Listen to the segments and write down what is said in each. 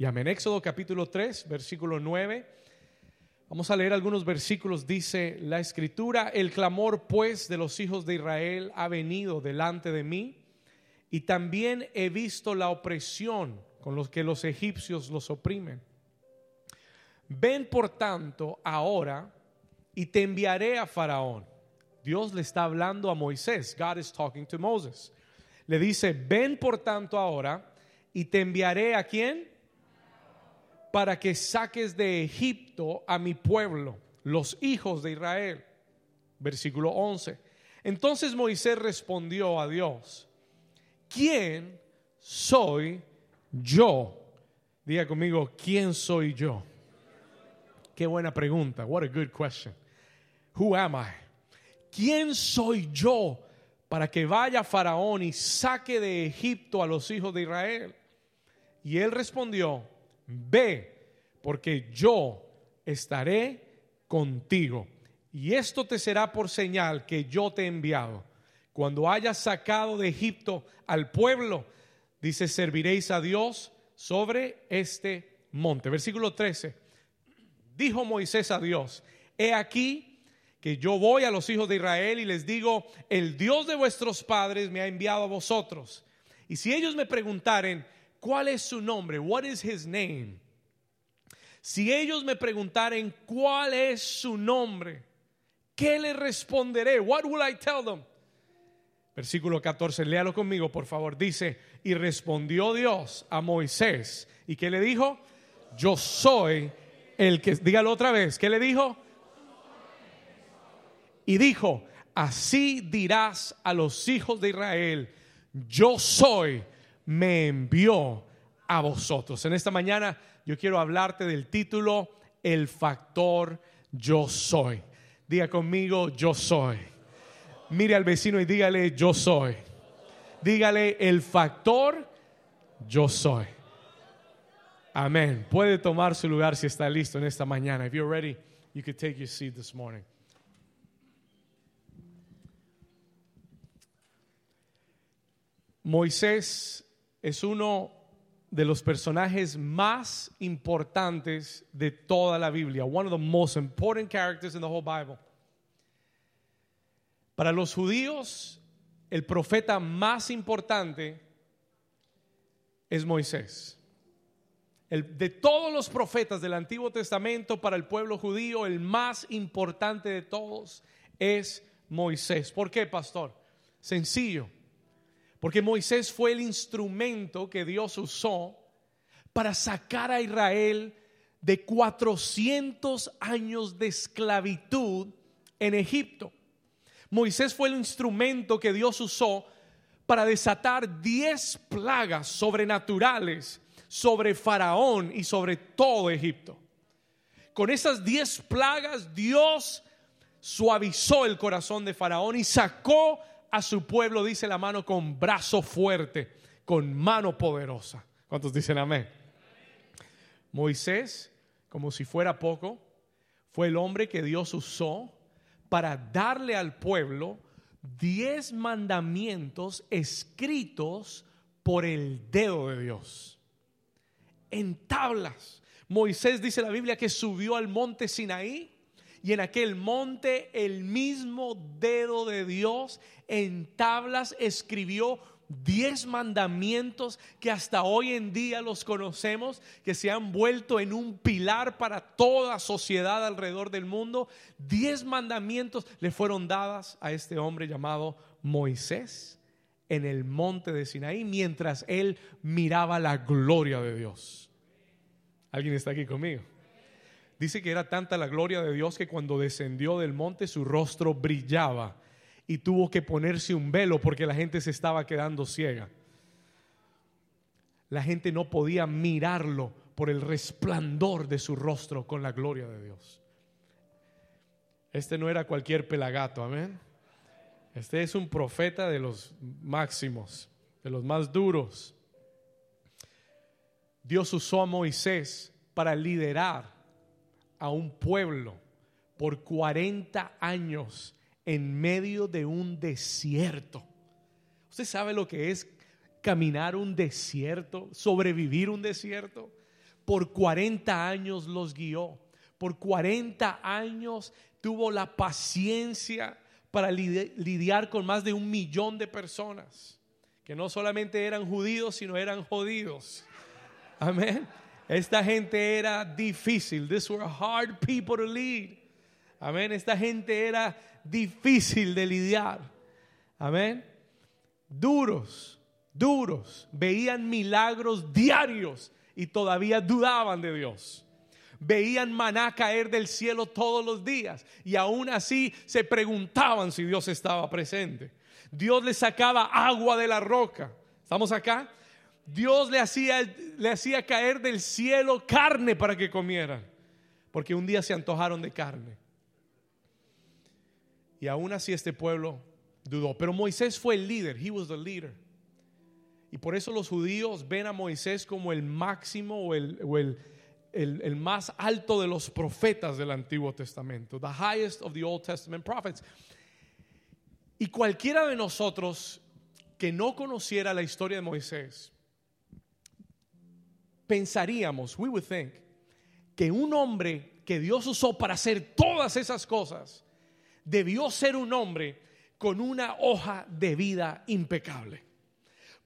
Y amén. Éxodo capítulo 3, versículo 9. Vamos a leer algunos versículos. Dice la escritura, el clamor pues de los hijos de Israel ha venido delante de mí y también he visto la opresión con los que los egipcios los oprimen. Ven por tanto ahora y te enviaré a Faraón. Dios le está hablando a Moisés. God is talking to Moses. Le dice, ven por tanto ahora y te enviaré a quién? Para que saques de Egipto a mi pueblo, los hijos de Israel. Versículo 11. Entonces Moisés respondió a Dios, ¿quién soy yo? Diga conmigo, ¿quién soy yo? Qué buena pregunta. What a good question. Who am I? ¿Quién soy yo para que vaya Faraón y saque de Egipto a los hijos de Israel? Y él respondió, ve, porque yo estaré contigo. Y esto te será por señal que yo te he enviado. Cuando hayas sacado de Egipto al pueblo, dice, serviréis a Dios sobre este monte. Versículo 13. Dijo Moisés a Dios, he aquí que yo voy a los hijos de Israel y les digo, el Dios de vuestros padres me ha enviado a vosotros. Y si ellos me preguntaren, ¿cuál es su nombre? What is his name? Si ellos me preguntaren, ¿cuál es su nombre? ¿Qué les responderé? What will I tell them? Versículo 14, léalo conmigo, por favor. Dice, y respondió Dios a Moisés. ¿Y qué le dijo? Yo soy el que, dígalo otra vez, ¿qué le dijo? Y dijo, así dirás a los hijos de Israel, yo soy, me envió a vosotros. En esta mañana yo quiero hablarte del título, el factor yo soy. Diga conmigo, yo soy. Mire al vecino y dígale, yo soy. Dígale, el factor yo soy. Amén. Puede tomar su lugar si está listo en esta mañana. If you're ready, you could take your seat this morning. Moisés es uno de los personajes más importantes de toda la Biblia. One of the most important characters in the whole Bible. Para los judíos, el profeta más importante es Moisés. El, de todos los profetas del Antiguo Testamento para el pueblo judío, el más importante de todos es Moisés. ¿Por qué, pastor? Sencillo. Porque Moisés fue el instrumento que Dios usó para sacar a Israel de 400 años de esclavitud en Egipto. Moisés fue el instrumento que Dios usó para desatar 10 plagas sobrenaturales sobre Faraón y sobre todo Egipto. Con esas 10 plagas Dios suavizó el corazón de Faraón y sacó a su pueblo, dice la mano, con brazo fuerte, con mano poderosa. ¿Cuántos dicen amén? Moisés, como si fuera poco, fue el hombre que Dios usó para darle al pueblo diez mandamientos escritos por el dedo de Dios. En tablas. Moisés dice la Biblia que subió al monte Sinaí y en aquel monte el mismo dedo de Dios en tablas escribió diez mandamientos que hasta hoy en día los conocemos, que se han vuelto en un pilar para toda sociedad alrededor del mundo. Diez mandamientos le fueron dadas a este hombre llamado Moisés en el monte de Sinaí mientras él miraba la gloria de Dios. ¿Alguien está aquí conmigo? Dice que era tanta la gloria de Dios que cuando descendió del monte su rostro brillaba y tuvo que ponerse un velo porque la gente se estaba quedando ciega. La gente no podía mirarlo por el resplandor de su rostro con la gloria de Dios. Este no era cualquier pelagato, amén. Este es un profeta de los máximos, de los más duros. Dios usó a Moisés para liderar a un pueblo por 40 años en medio de un desierto. ¿Usted sabe lo que es caminar un desierto, sobrevivir un desierto? por 40 años los guió. Por 40 años tuvo la paciencia para lidiar con más de un millón de personas, que no solamente eran judíos, sino eran jodidos. Amén. Esta gente era difícil. These were hard people to lead. Amén. Esta gente era difícil de lidiar. Amén. Duros, duros. Veían milagros diarios y todavía dudaban de Dios. Veían maná caer del cielo todos los días y aún así se preguntaban si Dios estaba presente. Dios les sacaba agua de la roca. ¿Estamos acá? Dios le hacía, le hacía caer del cielo carne para que comieran, porque un día se antojaron de carne. Y aún así este pueblo dudó. Pero Moisés fue el líder, he was the leader. Y por eso los judíos ven a Moisés como el máximo o el, el, el, más alto de los profetas del Antiguo Testamento, the highest of the Old Testament prophets. Y cualquiera de nosotros que no conociera la historia de Moisés, pensaríamos, we would think, que un hombre que Dios usó para hacer todas esas cosas, debió ser un hombre con una hoja de vida impecable.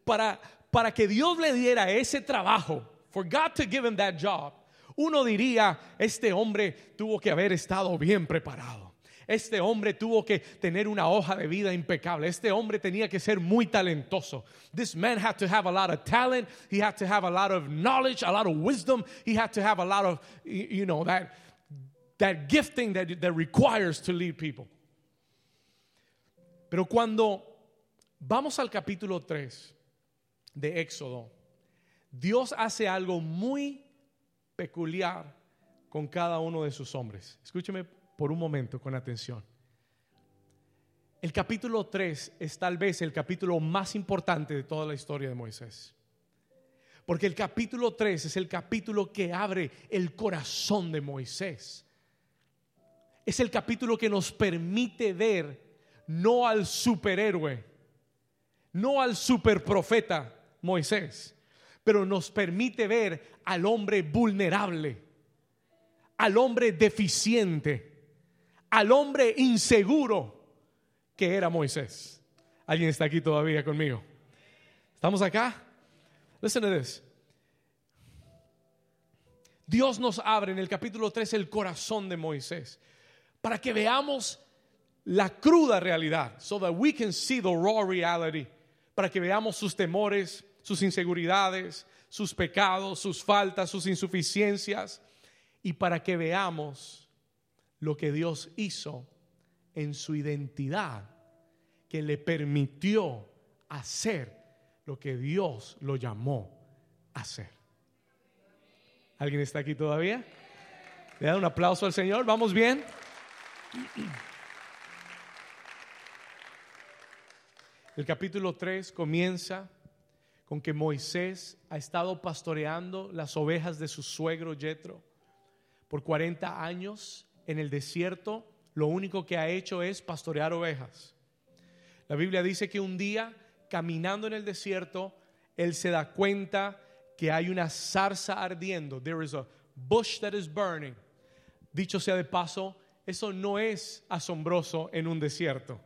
Para, para que Dios le diera ese trabajo, for God to give him that job, uno diría, este hombre tuvo que haber estado bien preparado. Este hombre tuvo que tener una hoja de vida impecable. Este hombre tenía que ser muy talentoso. This man had to have a lot of talent. He had to have a lot of knowledge, a lot of wisdom. He had to have a lot of, you know, that, that gifting that, that requires to lead people. Pero cuando vamos al capítulo 3 de Éxodo, Dios hace algo muy peculiar con cada uno de sus hombres. Escúcheme por un momento con atención. El capítulo 3 es tal vez el capítulo más importante de toda la historia de Moisés. Porque el capítulo 3 es el capítulo que abre el corazón de Moisés. Es el capítulo que nos permite ver no al superhéroe, no al superprofeta Moisés, pero nos permite ver al hombre vulnerable, al hombre deficiente, al hombre inseguro que era Moisés. ¿Alguien está aquí todavía conmigo? ¿Estamos acá? Listen to this. Dios nos abre en el capítulo 3 el corazón de Moisés para que veamos la cruda realidad, so that we can see the raw reality, para que veamos sus temores, sus inseguridades, sus pecados, sus faltas, sus insuficiencias, y para que veamos lo que Dios hizo en su identidad, que le permitió hacer lo que Dios lo llamó a hacer. ¿Alguien está aquí todavía? Le da un aplauso al Señor. ¿Vamos bien? El capítulo 3 comienza con que Moisés ha estado pastoreando las ovejas de su suegro Jetro por 40 años en el desierto. Lo único que ha hecho es pastorear ovejas. La Biblia dice que un día, caminando en el desierto, él se da cuenta que hay una zarza ardiendo. There is a bush that is burning. Dicho sea de paso, eso no es asombroso en un desierto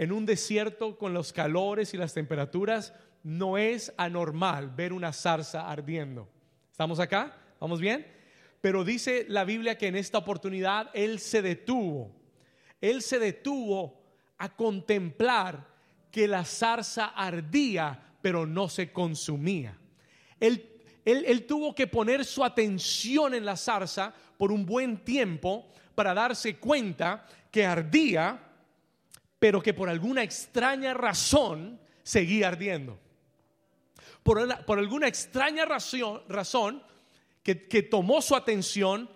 en un desierto con los calores y las temperaturas, no es anormal ver una zarza ardiendo. ¿Estamos acá? ¿Vamos bien? Pero dice la Biblia que en esta oportunidad Él se detuvo. Él se detuvo a contemplar que la zarza ardía, pero no se consumía. Él, él, tuvo que poner su atención en la zarza por un buen tiempo para darse cuenta que ardía, pero que por alguna extraña razón seguía ardiendo. Por, alguna extraña razón que, tomó su atención,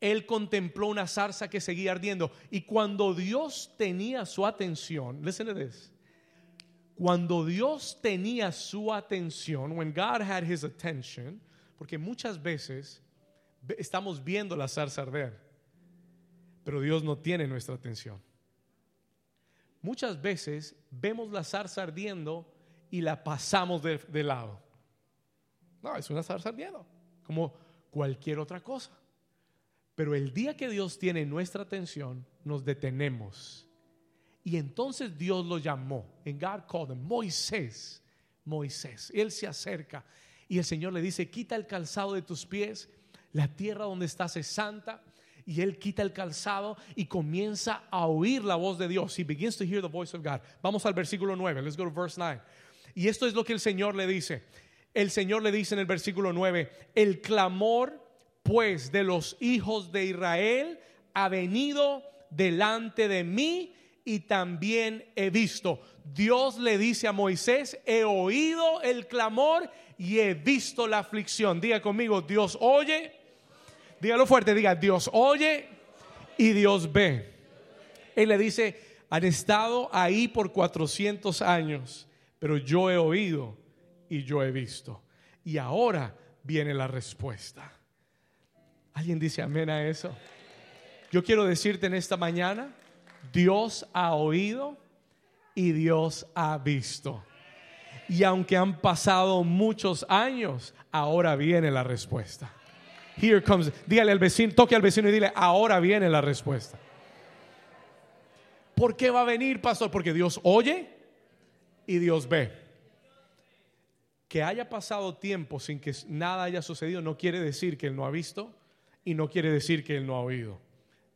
él contempló una zarza que seguía ardiendo. Y cuando Dios tenía su atención, listen to this. Cuando Dios tenía su atención, when God had his attention, porque muchas veces estamos viendo la zarza arder, pero Dios no tiene nuestra atención. Muchas veces vemos la zarza ardiendo y la pasamos de, lado. No, es una zarza ardiendo. Como, cualquier otra cosa. Pero el día que Dios tiene nuestra atención, nos detenemos. Y entonces Dios lo llamó. En God called him Moisés. Moisés. Él se acerca y el Señor le dice, quita el calzado de tus pies. La tierra donde estás es santa. Y él quita el calzado y comienza a oír la voz de Dios. He begins to hear the voice of God. Vamos al versículo 9. Let's go to verse 9. Y esto es lo que el Señor le dice. El Señor le dice en el versículo 9, el clamor pues de los hijos de Israel ha venido delante de mí y también he visto. Dios le dice a Moisés, he oído el clamor y he visto la aflicción. Diga conmigo, Dios oye. Dígalo fuerte, diga, Dios oye y Dios ve. Él le dice, han estado ahí por 400 años, pero yo he oído y yo he visto. Y ahora viene la respuesta. ¿Alguien dice amén a eso? Yo quiero decirte en esta mañana, Dios ha oído y Dios ha visto. Y aunque han pasado muchos años, ahora viene la respuesta. Here comes. Dígale al vecino, toque al vecino y dile, ahora viene la respuesta. ¿Por qué va a venir, pastor? Porque Dios oye y Dios ve. Que haya pasado tiempo sin que nada haya sucedido no quiere decir que Él no ha visto y no quiere decir que Él no ha oído.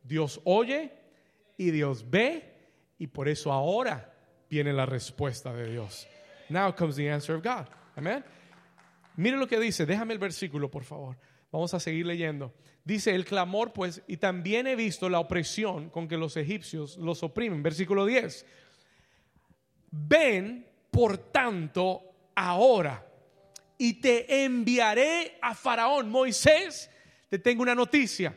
Dios oye y Dios ve y por eso ahora viene la respuesta de Dios. Now comes the answer of God. Amén. Mire lo que dice, déjame el versículo, por favor. Vamos a seguir leyendo. Dice el clamor, pues, y también he visto la opresión con que los egipcios los oprimen. Versículo 10. Ven, por tanto, ahora y te enviaré a Faraón. Moisés, te tengo una noticia.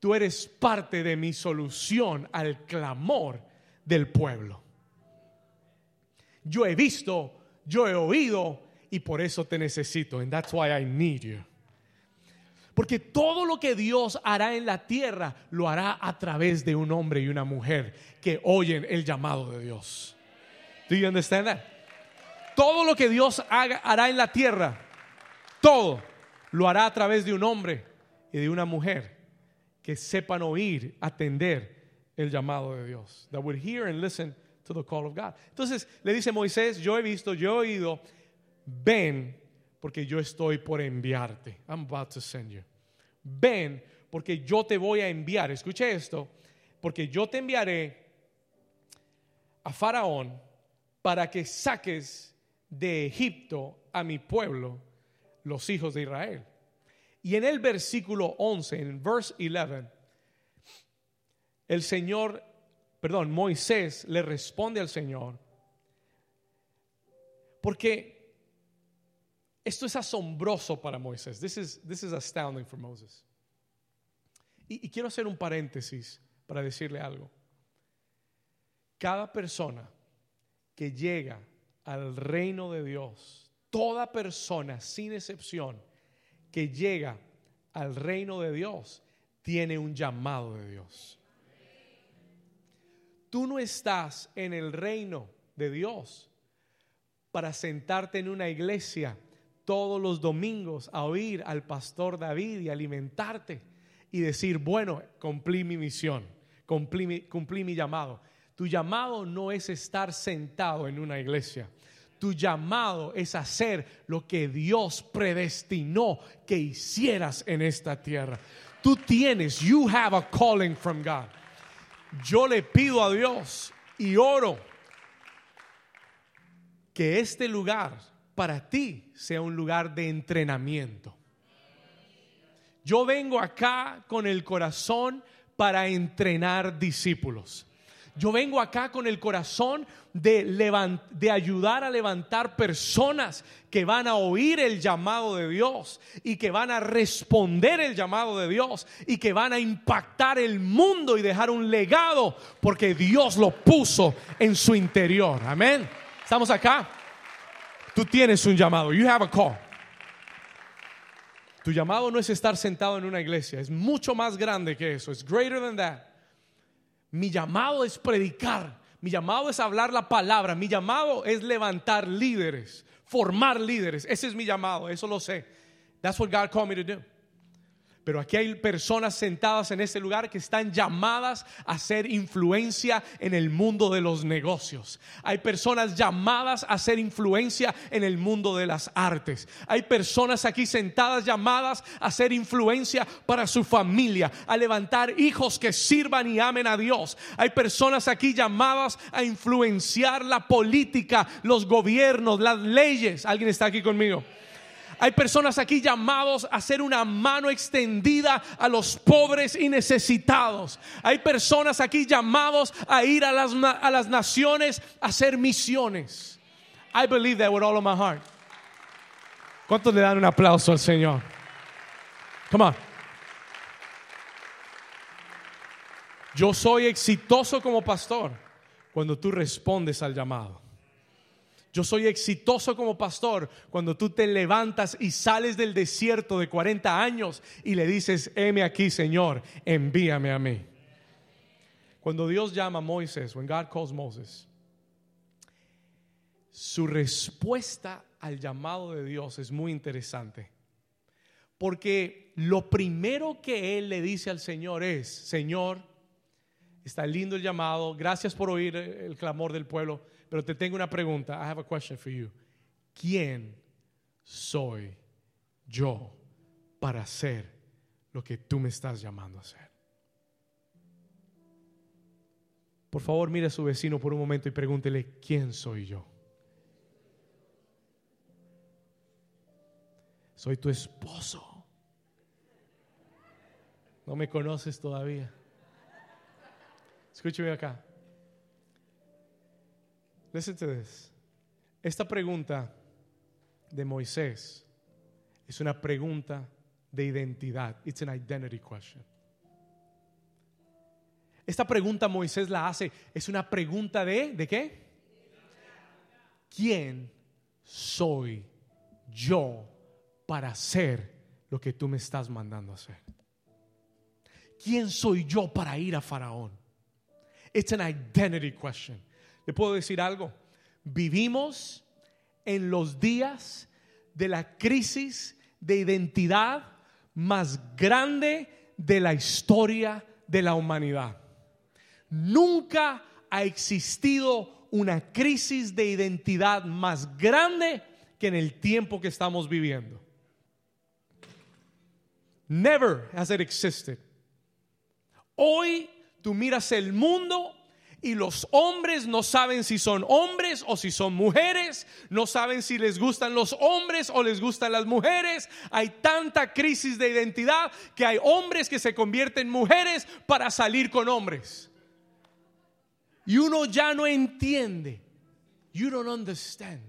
Tú eres parte de mi solución al clamor del pueblo. Yo he visto, yo he oído y por eso te necesito. And that's why I need you. Porque todo lo que Dios hará en la tierra lo hará a través de un hombre y una mujer que oyen el llamado de Dios. Do you understand that? Todo lo que Dios haga, hará en la tierra, todo lo hará a través de un hombre y de una mujer que sepan oír, atender el llamado de Dios. That would hear and listen to the call of God. Entonces le dice Moisés, yo he visto, yo he oído, ven porque yo estoy por enviarte. I'm about to send you. Ven porque yo te voy a enviar. Escuche esto, porque yo te enviaré a Faraón para que saques de Egipto a mi pueblo, los hijos de Israel. Y en el versículo 11, en verse 11, el Señor, perdón, Moisés le responde al Señor, porque esto es asombroso para Moisés. This is, this is astounding for Moses. Y, y quiero hacer un paréntesis para decirle algo. Cada persona que llega al reino de Dios, toda persona sin excepción que llega al reino de Dios tiene un llamado de Dios. Tú no estás en el reino de Dios para sentarte en una iglesia todos los domingos a oír al pastor David y alimentarte y decir, bueno, cumplí mi misión, cumplí mi, cumplí mi llamado. Tu llamado no es estar sentado en una iglesia. Tu llamado es hacer lo que Dios predestinó que hicieras en esta tierra. Tú tienes, you have a calling from God. Yo le pido a Dios y oro que este lugar para ti sea un lugar de entrenamiento. Yo vengo acá con el corazón para entrenar discípulos. Yo vengo acá con el corazón de, ayudar a levantar personas que van a oír el llamado de Dios y que van a responder el llamado de Dios y que van a impactar el mundo y dejar un legado porque Dios lo puso en su interior. Amén. Estamos acá. Tú tienes un llamado. You have a call. Tu llamado no es estar sentado en una iglesia, es mucho más grande que eso. Es greater than that. Mi llamado es predicar. Mi llamado es hablar la palabra. Mi llamado es levantar líderes, formar líderes. Ese es mi llamado, eso lo sé. That's what God called me to do. Pero aquí hay personas sentadas en este lugar que están llamadas a ser influencia en el mundo de los negocios. Hay personas llamadas a ser influencia en el mundo de las artes. Hay personas aquí sentadas llamadas a ser influencia para su familia, a levantar hijos que sirvan y amen a Dios. Hay personas aquí llamadas a influenciar la política, los gobiernos, las leyes. ¿Alguien está aquí conmigo? Hay personas aquí llamados a hacer una mano extendida a los pobres y necesitados. Hay personas aquí llamados a ir a las, a las naciones a hacer misiones. I believe that with all of my heart. ¿Cuántos le dan un aplauso al Señor? Come on. Yo soy exitoso como pastor cuando tú respondes al llamado. Yo soy exitoso como pastor cuando tú te levantas y sales del desierto de 40 años y le dices, heme aquí, Señor, envíame a mí. Cuando Dios llama a Moisés, when God calls Moses, su respuesta al llamado de Dios es muy interesante. Porque lo primero que él le dice al Señor es, Señor, está lindo el llamado, gracias por oír el clamor del pueblo, pero te tengo una pregunta. I have a question for you. ¿Quién soy yo para hacer lo que tú me estás llamando a hacer? Por favor, mire a su vecino por un momento y pregúntele, ¿quién soy yo? Soy tu esposo. No me conoces todavía. Escúcheme acá. Listen to this. Esta pregunta de Moisés es una pregunta de identidad. It's an identity question. Esta pregunta Moisés la hace, es una pregunta de, ¿de qué? ¿Quién soy yo para hacer lo que tú me estás mandando a hacer? ¿Quién soy yo para ir a Faraón? It's an identity question. ¿Le puedo decir algo? Vivimos en los días de la crisis de identidad más grande de la historia de la humanidad. Nunca ha existido una crisis de identidad más grande que en el tiempo que estamos viviendo. Never has it existed. Hoy tú miras el mundo y los hombres no saben si son hombres o si son mujeres, no saben si les gustan los hombres o les gustan las mujeres. Hay tanta crisis de identidad que hay hombres que se convierten en mujeres para salir con hombres. Y uno ya no entiende. You don't understand.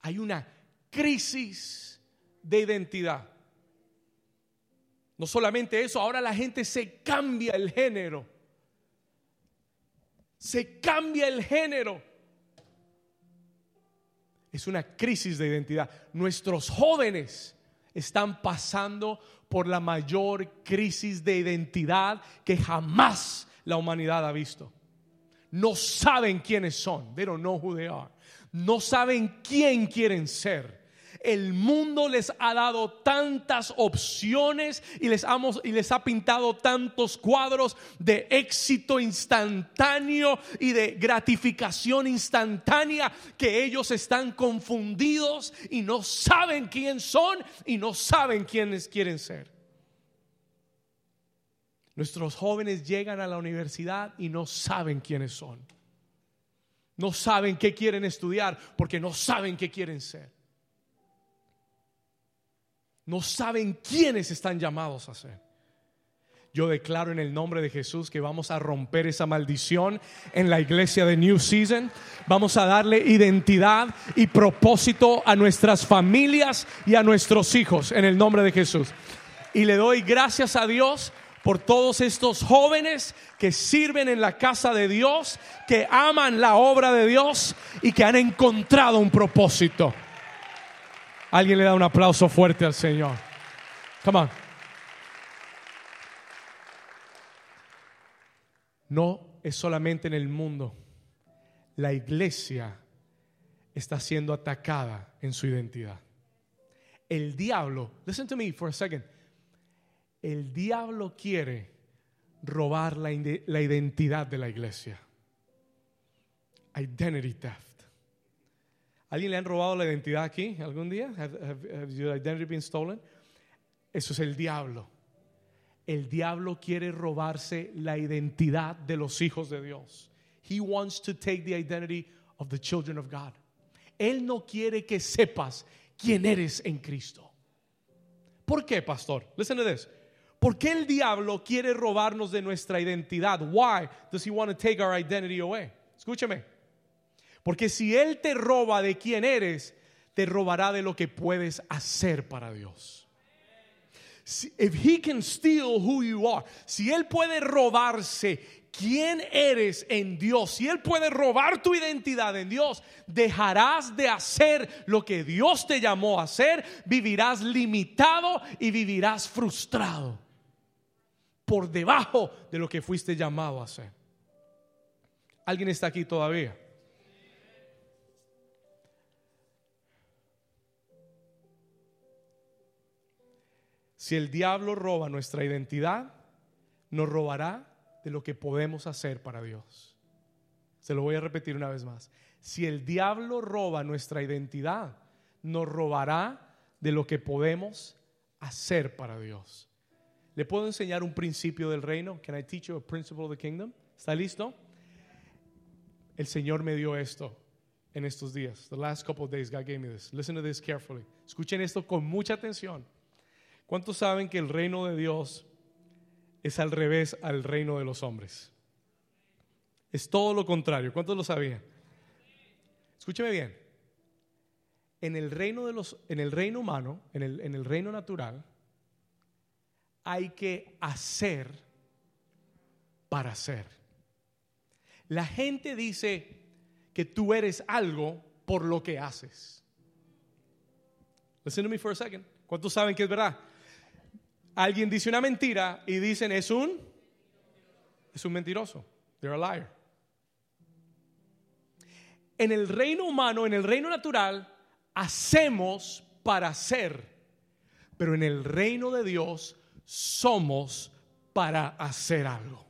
Hay una crisis de identidad. No solamente eso, ahora la gente se cambia el género se cambia el género. Es una crisis de identidad. Nuestros jóvenes están pasando por la mayor crisis de identidad que jamás la humanidad ha visto. No saben quiénes son. They don't know who they are. No saben quién quieren ser. El mundo les ha dado tantas opciones y les, y les ha pintado tantos cuadros de éxito instantáneo y de gratificación instantánea que ellos están confundidos y no saben quién son y no saben quiénes quieren ser. Nuestros jóvenes llegan a la universidad y no saben quiénes son. No saben qué quieren estudiar porque no saben qué quieren ser no saben quiénes están llamados a ser. Yo declaro en el nombre de Jesús que vamos a romper esa maldición en la iglesia de New Season. Vamos a darle identidad y propósito a nuestras familias y a nuestros hijos en el nombre de Jesús. Y le doy gracias a Dios por todos estos jóvenes que sirven en la casa de Dios, que aman la obra de Dios y que han encontrado un propósito. Alguien le da un aplauso fuerte al Señor. Come on. No es solamente en el mundo. La iglesia está siendo atacada en su identidad. El diablo, listen to me for a second. El diablo quiere robar la, la identidad de la iglesia. Identity theft. ¿Alguien le han robado la identidad aquí algún día? Have, have- have your identity been stolen? Eso es el diablo. El diablo quiere robarse la identidad de los hijos de Dios. He wants to take the identity of the children of God. Él no quiere que sepas quién eres en Cristo. ¿Por qué, pastor? Listen to this. ¿Por qué el diablo quiere robarnos de nuestra identidad? Why does he want to take our identity away? Escúchame. Porque si él te roba de quién eres, te robará de lo que puedes hacer para Dios. Si- If he can steal who you are, si él puede robarse quién eres en Dios, si él puede robar tu identidad en Dios, dejarás de hacer lo que Dios te llamó a hacer, vivirás limitado y vivirás frustrado por debajo de lo que fuiste llamado a hacer. ¿Alguien está aquí todavía? Si el diablo roba nuestra identidad, nos robará de lo que podemos hacer para Dios. Se lo voy a repetir una vez más. Si el diablo roba nuestra identidad, nos robará de lo que podemos hacer para Dios. ¿Le puedo enseñar un principio del reino? Can I teach you a principle of the kingdom? ¿Está listo? El Señor me dio esto en estos días. The last couple of days God gave me this. Listen to this carefully. Escuchen esto con mucha atención. ¿Cuántos saben que el reino de Dios es al revés al reino de los hombres? Es todo lo contrario. ¿Cuántos lo sabían? Escúcheme bien. En el reino de los, en el reino humano, en el, en el reino natural, hay que hacer para ser. La gente dice que tú eres algo por lo que haces. Listen to me for a second. ¿Cuántos saben que es verdad? Alguien dice una mentira y dicen es un es un mentiroso. They're a liar. En el reino humano, en el reino natural, hacemos para ser. Pero en el reino de Dios somos para hacer algo.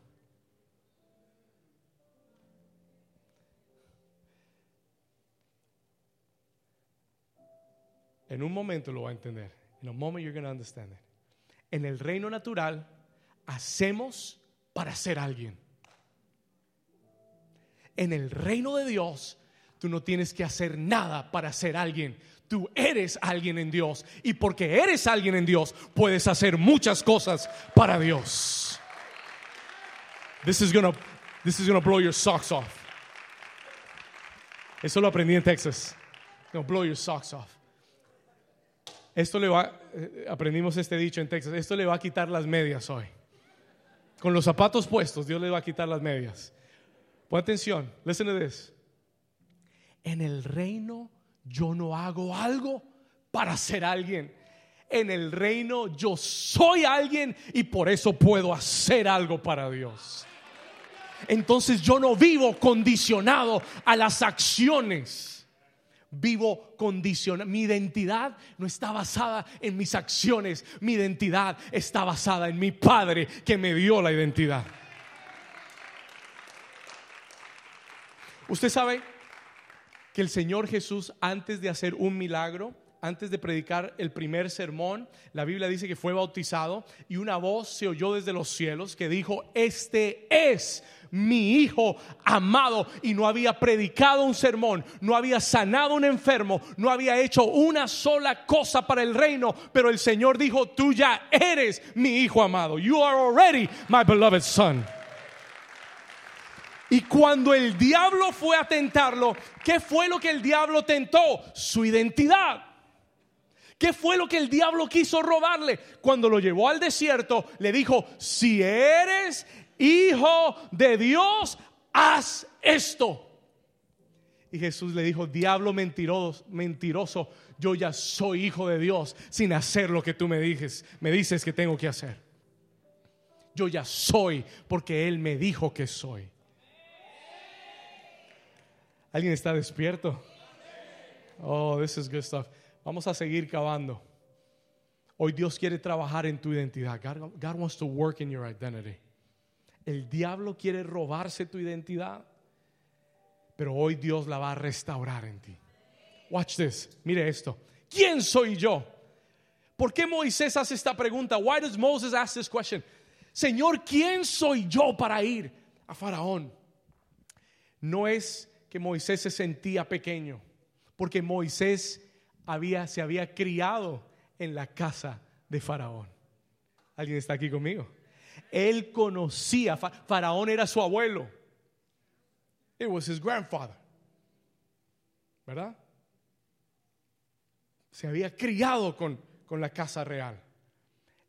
En un momento lo va a entender. In a moment you're going to understand it. En el reino natural hacemos para ser alguien. En el reino de Dios tú no tienes que hacer nada para ser alguien. Tú eres alguien en Dios y porque eres alguien en Dios puedes hacer muchas cosas para Dios. This is gonna, this is gonna blow your socks off. Eso lo aprendí en Texas. Gonna blow your socks off. Esto le va, eh, aprendimos este dicho en Texas, esto le va a quitar las medias hoy. Con los zapatos puestos, Dios le va a quitar las medias. Pon atención, listen to this. En el reino yo no hago algo para ser alguien. En el reino yo soy alguien y por eso puedo hacer algo para Dios. Entonces yo no vivo condicionado a las acciones vivo condicionado. Mi identidad no está basada en mis acciones. Mi identidad está basada en mi Padre que me dio la identidad. Usted sabe que el Señor Jesús, antes de hacer un milagro, antes de predicar el primer sermón, la Biblia dice que fue bautizado y una voz se oyó desde los cielos que dijo, este es mi hijo amado y no había predicado un sermón, no había sanado un enfermo, no había hecho una sola cosa para el reino, pero el Señor dijo, tú ya eres mi hijo amado. You are already my beloved son. Y cuando el diablo fue a tentarlo, ¿qué fue lo que el diablo tentó? Su identidad. ¿Qué fue lo que el diablo quiso robarle? Cuando lo llevó al desierto, le dijo, si eres hijo de Dios, haz esto. Y Jesús le dijo, diablo mentiroso, yo ya soy hijo de Dios sin hacer lo que tú me dices, me dices que tengo que hacer. Yo ya soy porque Él me dijo que soy. ¿Alguien está despierto? Oh, this is good stuff. Vamos a seguir cavando. Hoy Dios quiere trabajar en tu identidad. God, wants to work in your identity. El diablo quiere robarse tu identidad, pero hoy Dios la va a restaurar en ti. Watch this. Mire esto. ¿Quién soy yo? ¿Por qué Moisés hace esta pregunta? Why does Moses ask this question? Señor, ¿quién soy yo para ir a Faraón? No es que Moisés se sentía pequeño, porque Moisés había, se había criado en la casa de Faraón. ¿Alguien está aquí conmigo? Él conocía, Faraón era su abuelo. It was his grandfather. ¿Verdad? Se había criado con, con la casa real.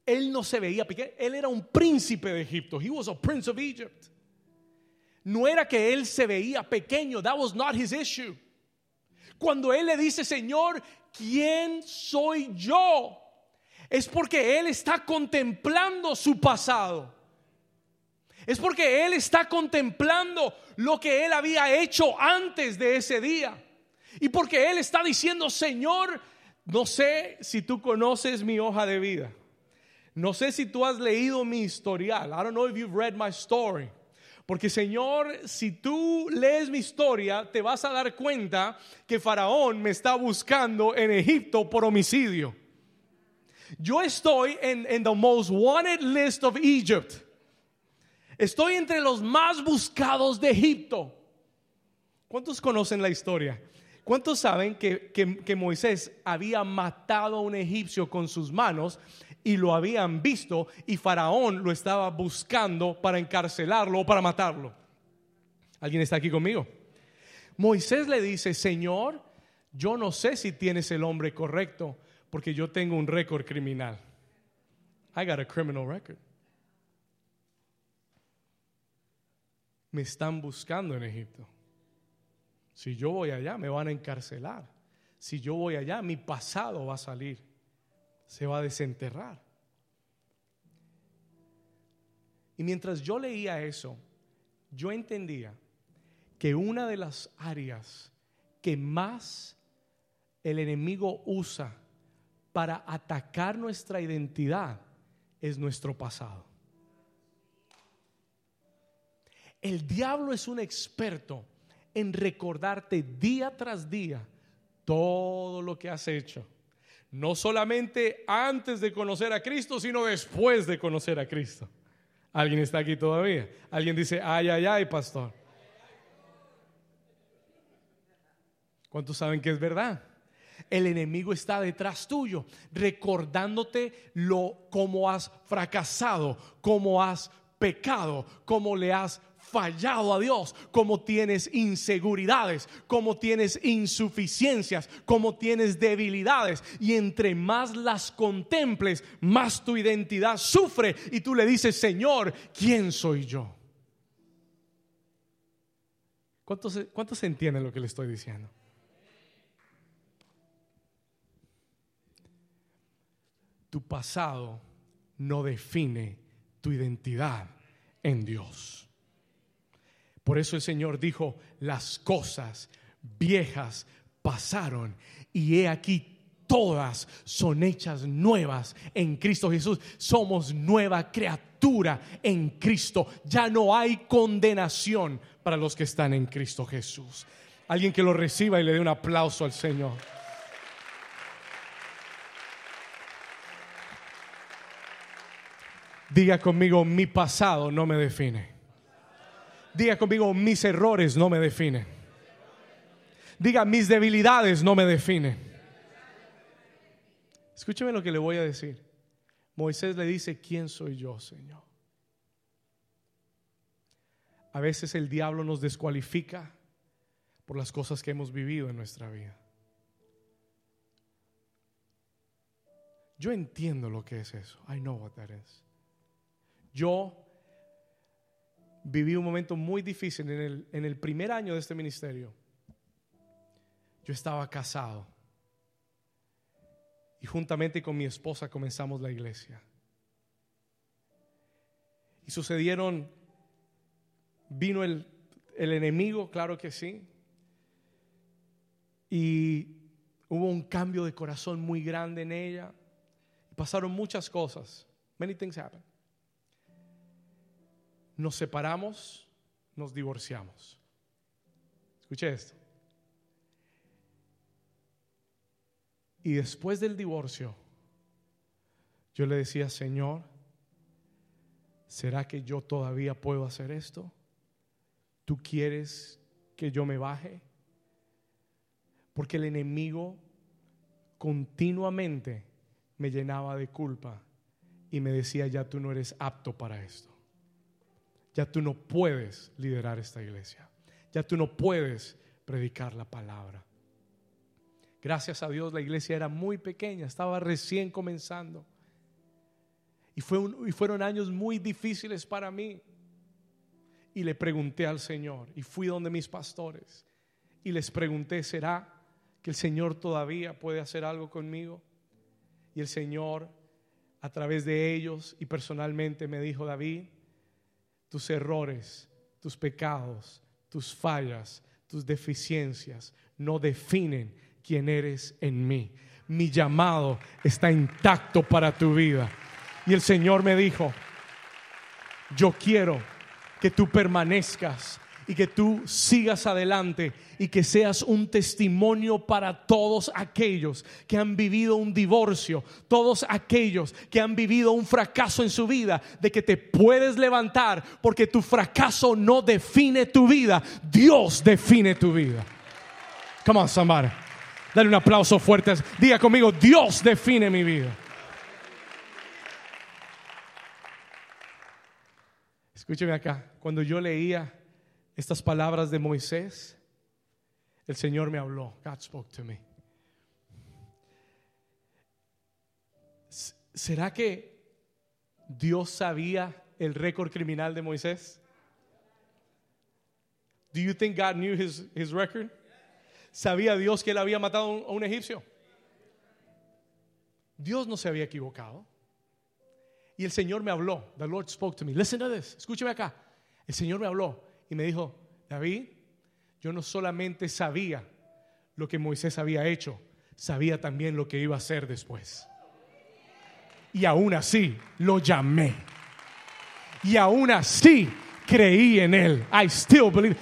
Él no se veía pequeño, él era un príncipe de Egipto. He was a prince of Egypt. No era que él se veía pequeño, that was not his issue. Cuando él le dice, Señor, ¿quién soy yo? Es porque él está contemplando su pasado. Es porque él está contemplando lo que él había hecho antes de ese día. Y porque él está diciendo, Señor, no sé si tú conoces mi hoja de vida. No sé si tú has leído mi historial. I don't know if you've read my story. Porque Señor, si tú lees mi historia, te vas a dar cuenta que Faraón me está buscando en Egipto por homicidio. Yo estoy en, en the most wanted list of Egypt. Estoy entre los más buscados de Egipto. ¿Cuántos conocen la historia? ¿Cuántos saben que, Moisés había matado a un egipcio con sus manos y lo habían visto y Faraón lo estaba buscando para encarcelarlo o para matarlo? ¿Alguien está aquí conmigo? Moisés le dice, Señor, yo no sé si tienes el hombre correcto porque yo tengo un récord criminal. I got a criminal record. Me están buscando en Egipto. Si yo voy allá, me van a encarcelar. Si yo voy allá, mi pasado va a salir. Se va a desenterrar. Y mientras yo leía eso, yo entendía que una de las áreas que más el enemigo usa para atacar nuestra identidad es nuestro pasado. El diablo es un experto en recordarte día tras día todo lo que has hecho. No solamente antes de conocer a Cristo, sino después de conocer a Cristo. ¿Alguien está aquí todavía? ¿Alguien dice, ay, ay, ay, pastor? ¿Cuántos saben que es verdad? El enemigo está detrás tuyo, recordándote lo como has fracasado, como has pecado, como le has fallado a Dios, como tienes inseguridades, como tienes insuficiencias, como tienes debilidades. Y entre más las contemples, más tu identidad sufre y tú le dices, Señor, ¿quién soy yo? ¿Cuántos, cuántos entienden lo que le estoy diciendo? Tu pasado no define tu identidad en Dios. Por eso el Señor dijo, las cosas viejas pasaron y he aquí todas son hechas nuevas en Cristo Jesús. Somos nueva criatura en Cristo. Ya no hay condenación para los que están en Cristo Jesús. Alguien que lo reciba y le dé un aplauso al Señor. Diga conmigo, mi pasado no me define. Diga conmigo, mis errores no me definen. Diga, mis debilidades no me definen. Escúcheme lo que le voy a decir. Moisés le dice, ¿quién soy yo, Señor? A veces el diablo nos descualifica por las cosas que hemos vivido en nuestra vida. Yo entiendo lo que es eso. I know what that is. Yo viví un momento muy difícil en el, en el primer año de este ministerio. Yo estaba casado y juntamente con mi esposa comenzamos la iglesia. Y sucedieron, vino el, el enemigo, claro que sí, y hubo un cambio de corazón muy grande en ella. pasaron muchas cosas. Many things happened. Nos separamos, nos divorciamos. Escuche esto. Y después del divorcio, yo le decía, Señor, ¿será que yo todavía puedo hacer esto? ¿Tú quieres que yo me baje? Porque el enemigo continuamente me llenaba de culpa y me decía, ya tú no eres apto para esto. Ya tú no puedes liderar esta iglesia. Ya tú no puedes predicar la palabra. Gracias a Dios la iglesia era muy pequeña, estaba recién comenzando. Y, fue y fueron años muy difíciles para mí. Y le pregunté al Señor y fui donde mis pastores y les pregunté, ¿será que el Señor todavía puede hacer algo conmigo? Y el Señor a través de ellos y personalmente me dijo, David, tus errores, tus pecados, tus fallas, tus deficiencias no definen quién eres en mí. Mi llamado está intacto para tu vida. Y el Señor me dijo, yo quiero que tú permanezcas y que tú sigas adelante y que seas un testimonio para todos aquellos que han vivido un divorcio, todos aquellos que han vivido un fracaso en su vida, de que te puedes levantar porque tu fracaso no define tu vida, Dios define tu vida. Come on, somebody. Dale un aplauso fuerte. Diga conmigo, Dios define mi vida. Escúcheme acá. Cuando yo leía estas palabras de Moisés, el Señor me habló. God spoke to me. ¿Será que Dios sabía el récord criminal de Moisés? Do you think God knew his, his record? ¿Sabía Dios que él había matado a un egipcio? Dios no se había equivocado. Y el Señor me habló. The Lord spoke to me. Listen to this. Escúcheme acá. El Señor me habló y me dijo, David, yo no solamente sabía lo que Moisés había hecho, sabía también lo que iba a hacer después. Y aún así lo llamé. Y aún así creí en él. I still believe.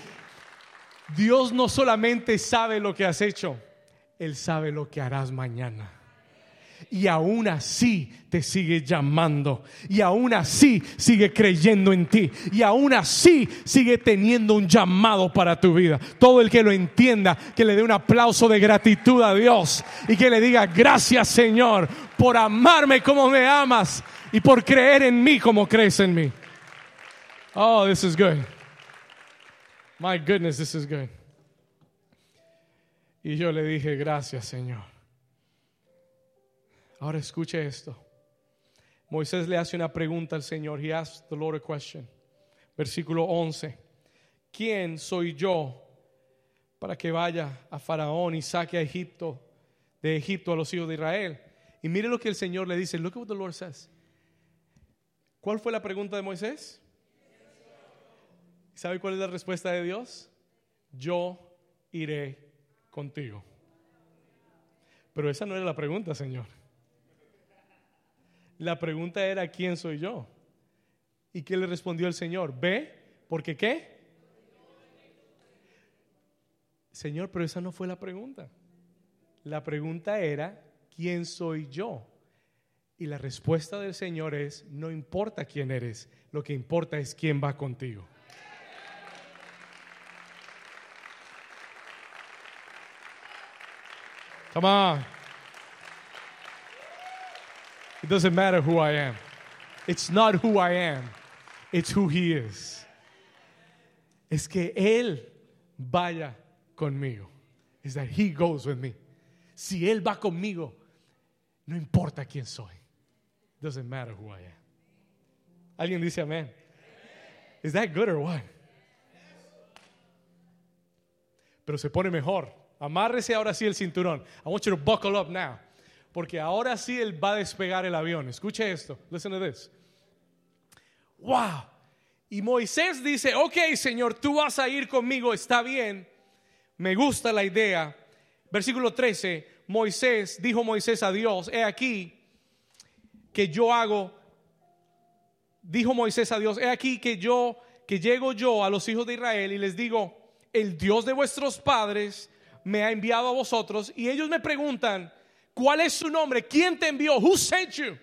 Dios no solamente sabe lo que has hecho, Él sabe lo que harás mañana. Y aún así te sigue llamando. Y aún así sigue creyendo en ti. Y aún así sigue teniendo un llamado para tu vida. Todo el que lo entienda, que le dé un aplauso de gratitud a Dios. Y que le diga, gracias Señor por amarme como me amas. Y por creer en mí como crees en mí. Oh, this is good. My goodness, this is good. Y yo le dije, gracias Señor. Ahora escuche esto. Moisés le hace una pregunta al Señor. He asked the Lord a question. Versículo 11. ¿Quién soy yo para que vaya a Faraón y saque a Egipto, de Egipto a los hijos de Israel? Y mire lo que el Señor le dice. Look at what the Lord says. ¿Cuál fue la pregunta de Moisés? ¿Sabe cuál es la respuesta de Dios? Yo iré contigo. Pero esa no era la pregunta, Señor. La pregunta era, ¿quién soy yo? ¿Y qué le respondió el Señor? Ve, porque qué? Señor, pero esa no fue la pregunta. La pregunta era, ¿quién soy yo? Y la respuesta del Señor es, no importa quién eres, lo que importa es quién va contigo. Come on. It doesn't matter who I am. It's not who I am. It's who he is. Es que él vaya conmigo. Is that he goes with me. Si él va conmigo, no importa quién soy. It doesn't matter who I am. ¿Alguien dice amén? Is that good or what? Pero se pone mejor Amárrese ahora sí el cinturón. I want you to buckle up now. Porque ahora sí él va a despegar el avión. Escuche esto. Listen to this. Wow. Y Moisés dice, ok Señor, tú vas a ir conmigo, está bien. Me gusta la idea. Versículo 13, Moisés, dijo Moisés a Dios, he aquí, que yo hago, dijo Moisés a Dios, he aquí que yo, que llego yo a los hijos de Israel y les digo, el Dios de vuestros padres me ha enviado a vosotros y ellos me preguntan, ¿cuál es su nombre? ¿Quién te envió? Who sent you?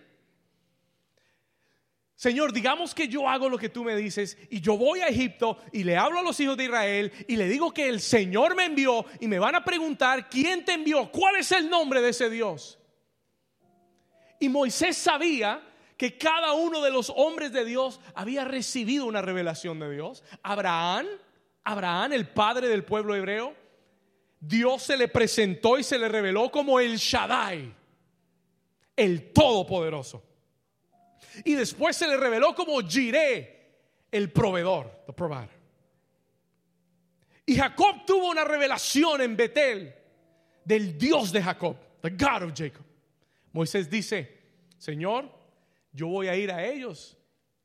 Señor, digamos que yo hago lo que tú me dices y yo voy a Egipto y le hablo a los hijos de Israel y le digo que el Señor me envió y me van a preguntar, ¿quién te envió? ¿Cuál es el nombre de ese Dios? Y Moisés sabía que cada uno de los hombres de Dios había recibido una revelación de Dios. Abraham, Abraham, el padre del pueblo hebreo, Dios se le presentó y se le reveló como el Shaddai, el Todopoderoso. Y después se le reveló como Jireh, el proveedor, the provider. Y Jacob tuvo una revelación en Betel del Dios de Jacob, the God of Jacob. Moisés dice, Señor, yo voy a ir a ellos.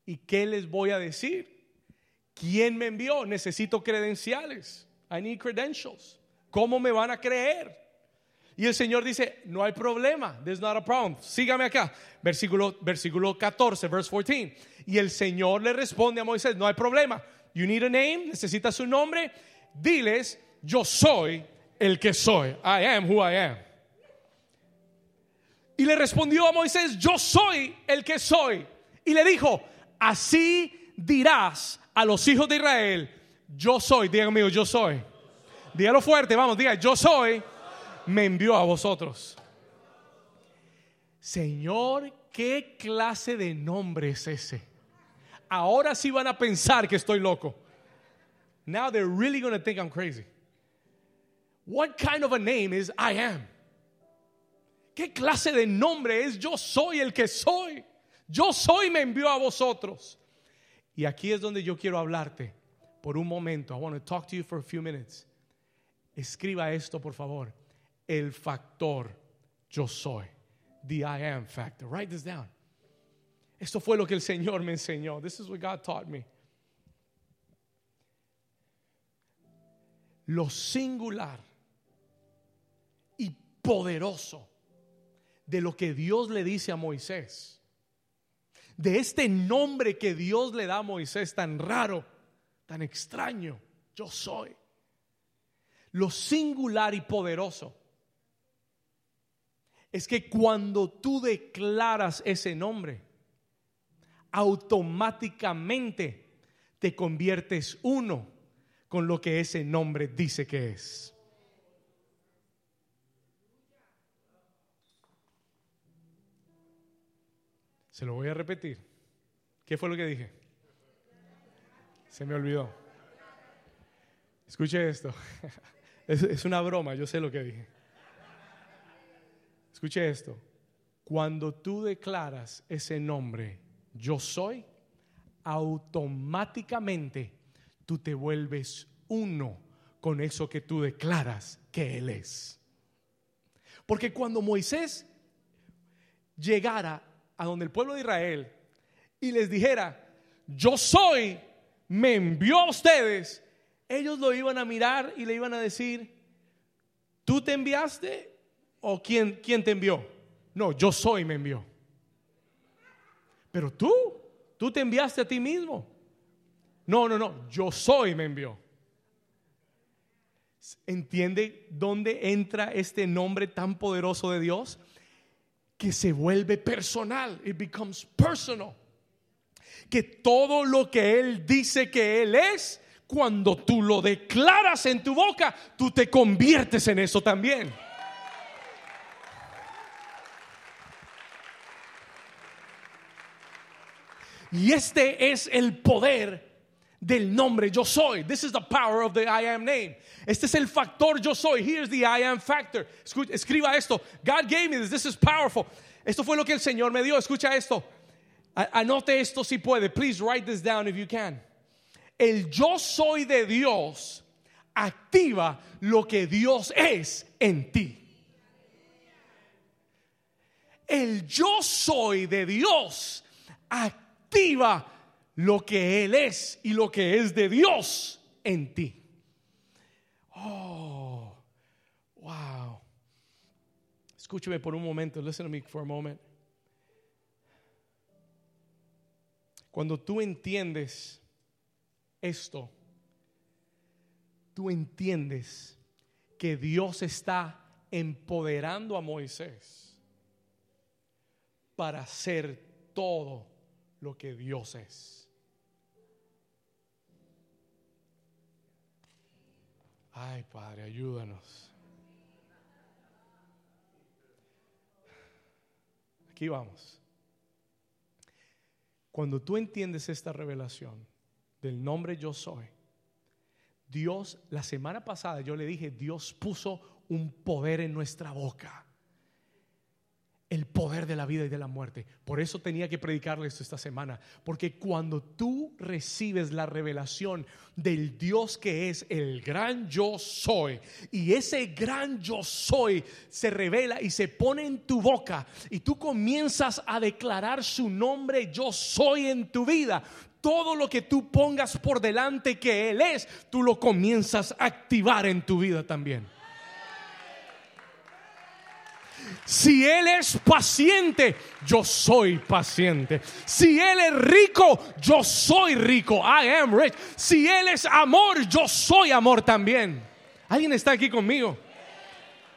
¿Y qué les voy a decir? ¿Quién me envió? Necesito credenciales. I need credentials. ¿Cómo me van a creer? Y el Señor dice, no hay problema, there's not a problem. Sígame acá, versículo, versículo 14, verse 14. Y el Señor le responde a Moisés, no hay problema. You need a name, necesitas un nombre. Diles, yo soy el que soy. I am who I am. Y le respondió a Moisés, yo soy el que soy. Y le dijo, así dirás a los hijos de Israel, yo soy, digan mío, yo soy. Dígalo fuerte, vamos, diga, yo soy me envió a vosotros. Señor, ¿qué clase de nombre es ese? Ahora sí van a pensar que estoy loco. Now they're really going to think I'm crazy. What kind of a name is I am? ¿Qué clase de nombre es yo soy el que soy? Yo soy me envió a vosotros. Y aquí es donde yo quiero hablarte por un momento. I want to talk to you for a few minutes. Escriba esto, por favor el factor yo soy. The I am factor. Write this down. Esto fue lo que el Señor me enseñó. This is what God taught me. Lo singular y poderoso de lo que Dios le dice a Moisés. De este nombre que Dios le da a Moisés tan raro, tan extraño. Yo soy. Lo singular y poderoso es que cuando tú declaras ese nombre, automáticamente te conviertes uno con lo que ese nombre dice que es. Se lo voy a repetir. ¿Qué fue lo que dije? Se me olvidó. Escuche esto. Es, una broma, yo sé lo que dije. Escuche esto. Cuando tú declaras ese nombre, yo soy, automáticamente tú te vuelves uno con eso que tú declaras que Él es. Porque cuando Moisés llegara a donde el pueblo de Israel y les dijera, yo soy, me envió a ustedes, ellos lo iban a mirar y le iban a decir, ¿tú te enviaste ¿O quién, quién te envió? No, yo soy me envió. Pero tú, tú te enviaste a ti mismo. No, no, no, yo soy me envió. ¿Entiende dónde entra este nombre tan poderoso de Dios? Que se vuelve personal. It becomes personal. Que todo lo que Él dice que Él es, cuando tú lo declaras en tu boca, tú te conviertes en eso también. Y este es el poder del nombre yo soy. This is the power of the I am name. Este es el factor yo soy. Here's the I am factor. Escriba esto. God gave me this. This is powerful. Esto fue lo que el Señor me dio. Escucha esto. Anote esto si puede. Please write this down if you can. El yo soy de Dios activa lo que Dios es en ti. El yo soy de Dios activa lo que Él es y lo que es de Dios en ti. Oh, wow. Escúcheme por un momento. Listen to me for a moment. Cuando tú entiendes esto, tú entiendes que Dios está empoderando a Moisés para hacer todo lo que Dios es. Ay, Padre, ayúdanos. Aquí vamos. Cuando tú entiendes esta revelación del nombre yo soy, Dios, la semana pasada yo le dije, Dios puso un poder en nuestra boca. El poder de la vida y de la muerte. Por eso tenía que predicarle esto esta semana. Porque cuando tú recibes la revelación del Dios que es el gran yo soy, y ese gran yo soy se revela y se pone en tu boca, y tú comienzas a declarar su nombre yo soy en tu vida, todo lo que tú pongas por delante que Él es, tú lo comienzas a activar en tu vida también. Si Él es paciente, yo soy paciente. Si Él es rico, yo soy rico. I am rich. Si Él es amor, yo soy amor también. ¿Alguien está aquí conmigo?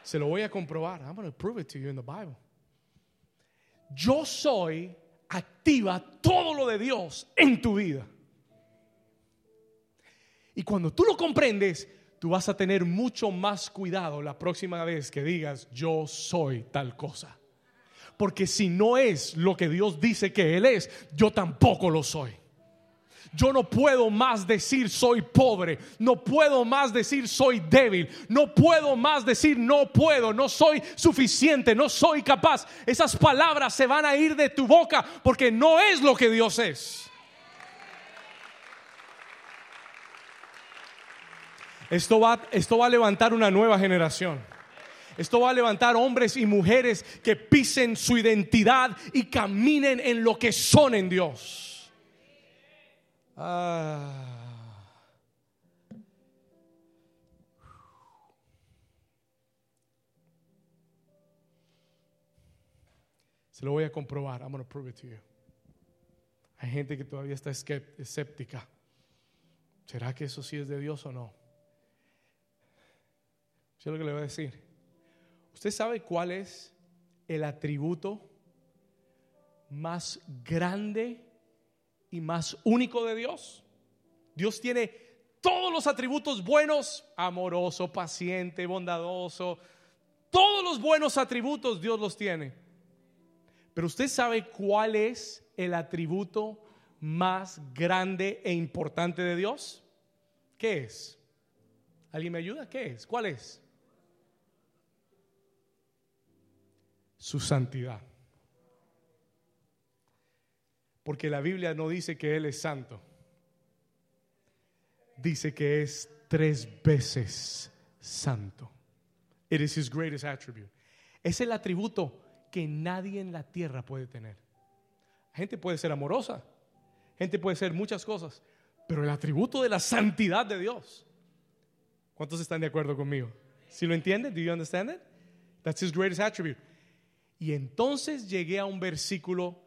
Se lo voy a comprobar. I'm going to prove it to you in the Bible. Yo soy activa todo lo de Dios en tu vida. Y cuando tú lo comprendes, tú vas a tener mucho más cuidado la próxima vez que digas, yo soy tal cosa. Porque si no es lo que Dios dice que Él es, yo tampoco lo soy. Yo no puedo más decir soy pobre, no puedo más decir soy débil, no puedo más decir no puedo, no soy suficiente, no soy capaz. Esas palabras se van a ir de tu boca porque no es lo que Dios es. Esto va, esto va a levantar una nueva generación. Esto va a levantar hombres y mujeres que pisen su identidad y caminen en lo que son en Dios. Ah. Se lo voy a comprobar. I'm going to prove it to you. Hay gente que todavía está escéptica. ¿Será que eso sí es de Dios o no? Yo lo que le voy a decir. ¿Usted sabe cuál es el atributo más grande y más único de Dios. Dios tiene todos los atributos buenos, amoroso, paciente, bondadoso, todos los buenos atributos Dios los tiene. Pero usted sabe cuál es el atributo más grande e importante de Dios? ¿Qué es? ¿Alguien me ayuda? ¿Qué es? ¿Cuál es? Su santidad. Porque la Biblia no dice que Él es santo. Dice que es tres veces santo. It is his greatest attribute. Es el atributo que nadie en la tierra puede tener. Gente puede ser amorosa, gente puede ser muchas cosas, pero el atributo de la santidad de Dios. ¿Cuántos están de acuerdo conmigo? Si lo entienden, do you understand it? That's his greatest attribute. Y entonces llegué a un versículo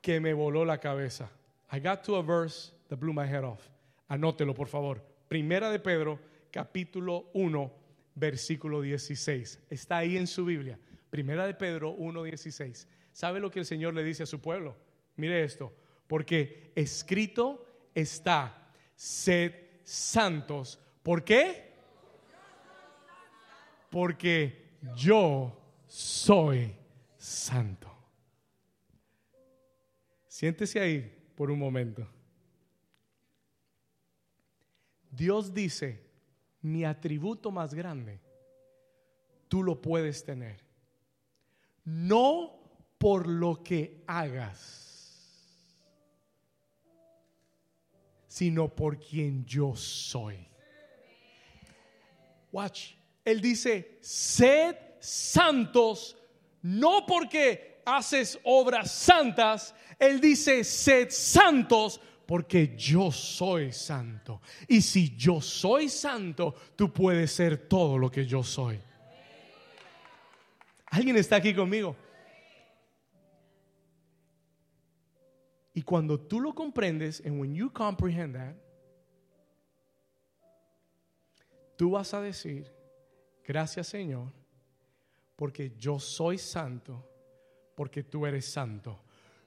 que me voló la cabeza. I got to a verse that blew my head off. Anótelo, por favor. Primera de Pedro, capítulo 1, versículo 16. Está ahí en su Biblia. Primera de Pedro 1, 16. ¿Sabe lo que el Señor le dice a su pueblo? Mire esto. Porque escrito está, sed santos. ¿Por qué? Porque yo soy santo. Siéntese ahí por un momento. Dios dice, mi atributo más grande, tú lo puedes tener. No por lo que hagas, sino por quien yo soy. Watch. Él dice, sed santos, no porque haces obras santas, Él dice, sed santos porque yo soy santo. Y si yo soy santo, tú puedes ser todo lo que yo soy. ¿Alguien está aquí conmigo? Y cuando tú lo comprendes, and when you comprehend that, tú vas a decir, gracias Señor, porque yo soy santo, porque tú eres santo.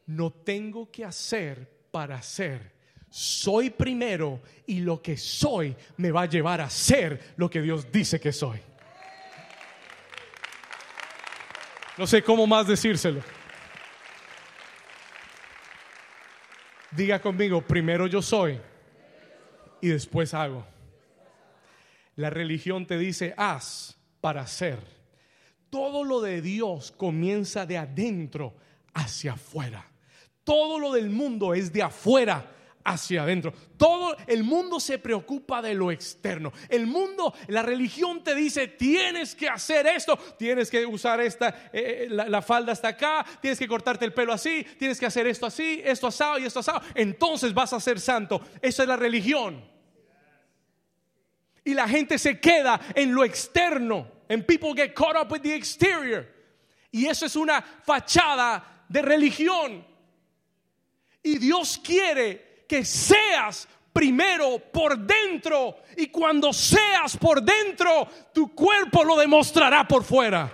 No tengo que hacer para ser. Soy primero y lo que soy me va a llevar a ser lo que Dios dice que soy. No sé cómo más decírselo. Diga conmigo, primero yo soy y después hago. La religión te dice, haz para ser. Todo lo de Dios comienza de adentro hacia afuera. Todo lo del mundo es de afuera hacia adentro. Todo el mundo se preocupa de lo externo. El mundo, la religión te dice, tienes que hacer esto, tienes que usar esta, eh, la, la, falda hasta acá, tienes que cortarte el pelo así, tienes que hacer esto así, esto asado y esto asado. Entonces vas a ser santo. Eso es la religión. Y la gente se queda en lo externo. And people get caught up with the exterior. Y eso es una fachada de religión. Y Dios quiere que seas primero por dentro. Y cuando seas por dentro, tu cuerpo lo demostrará por fuera.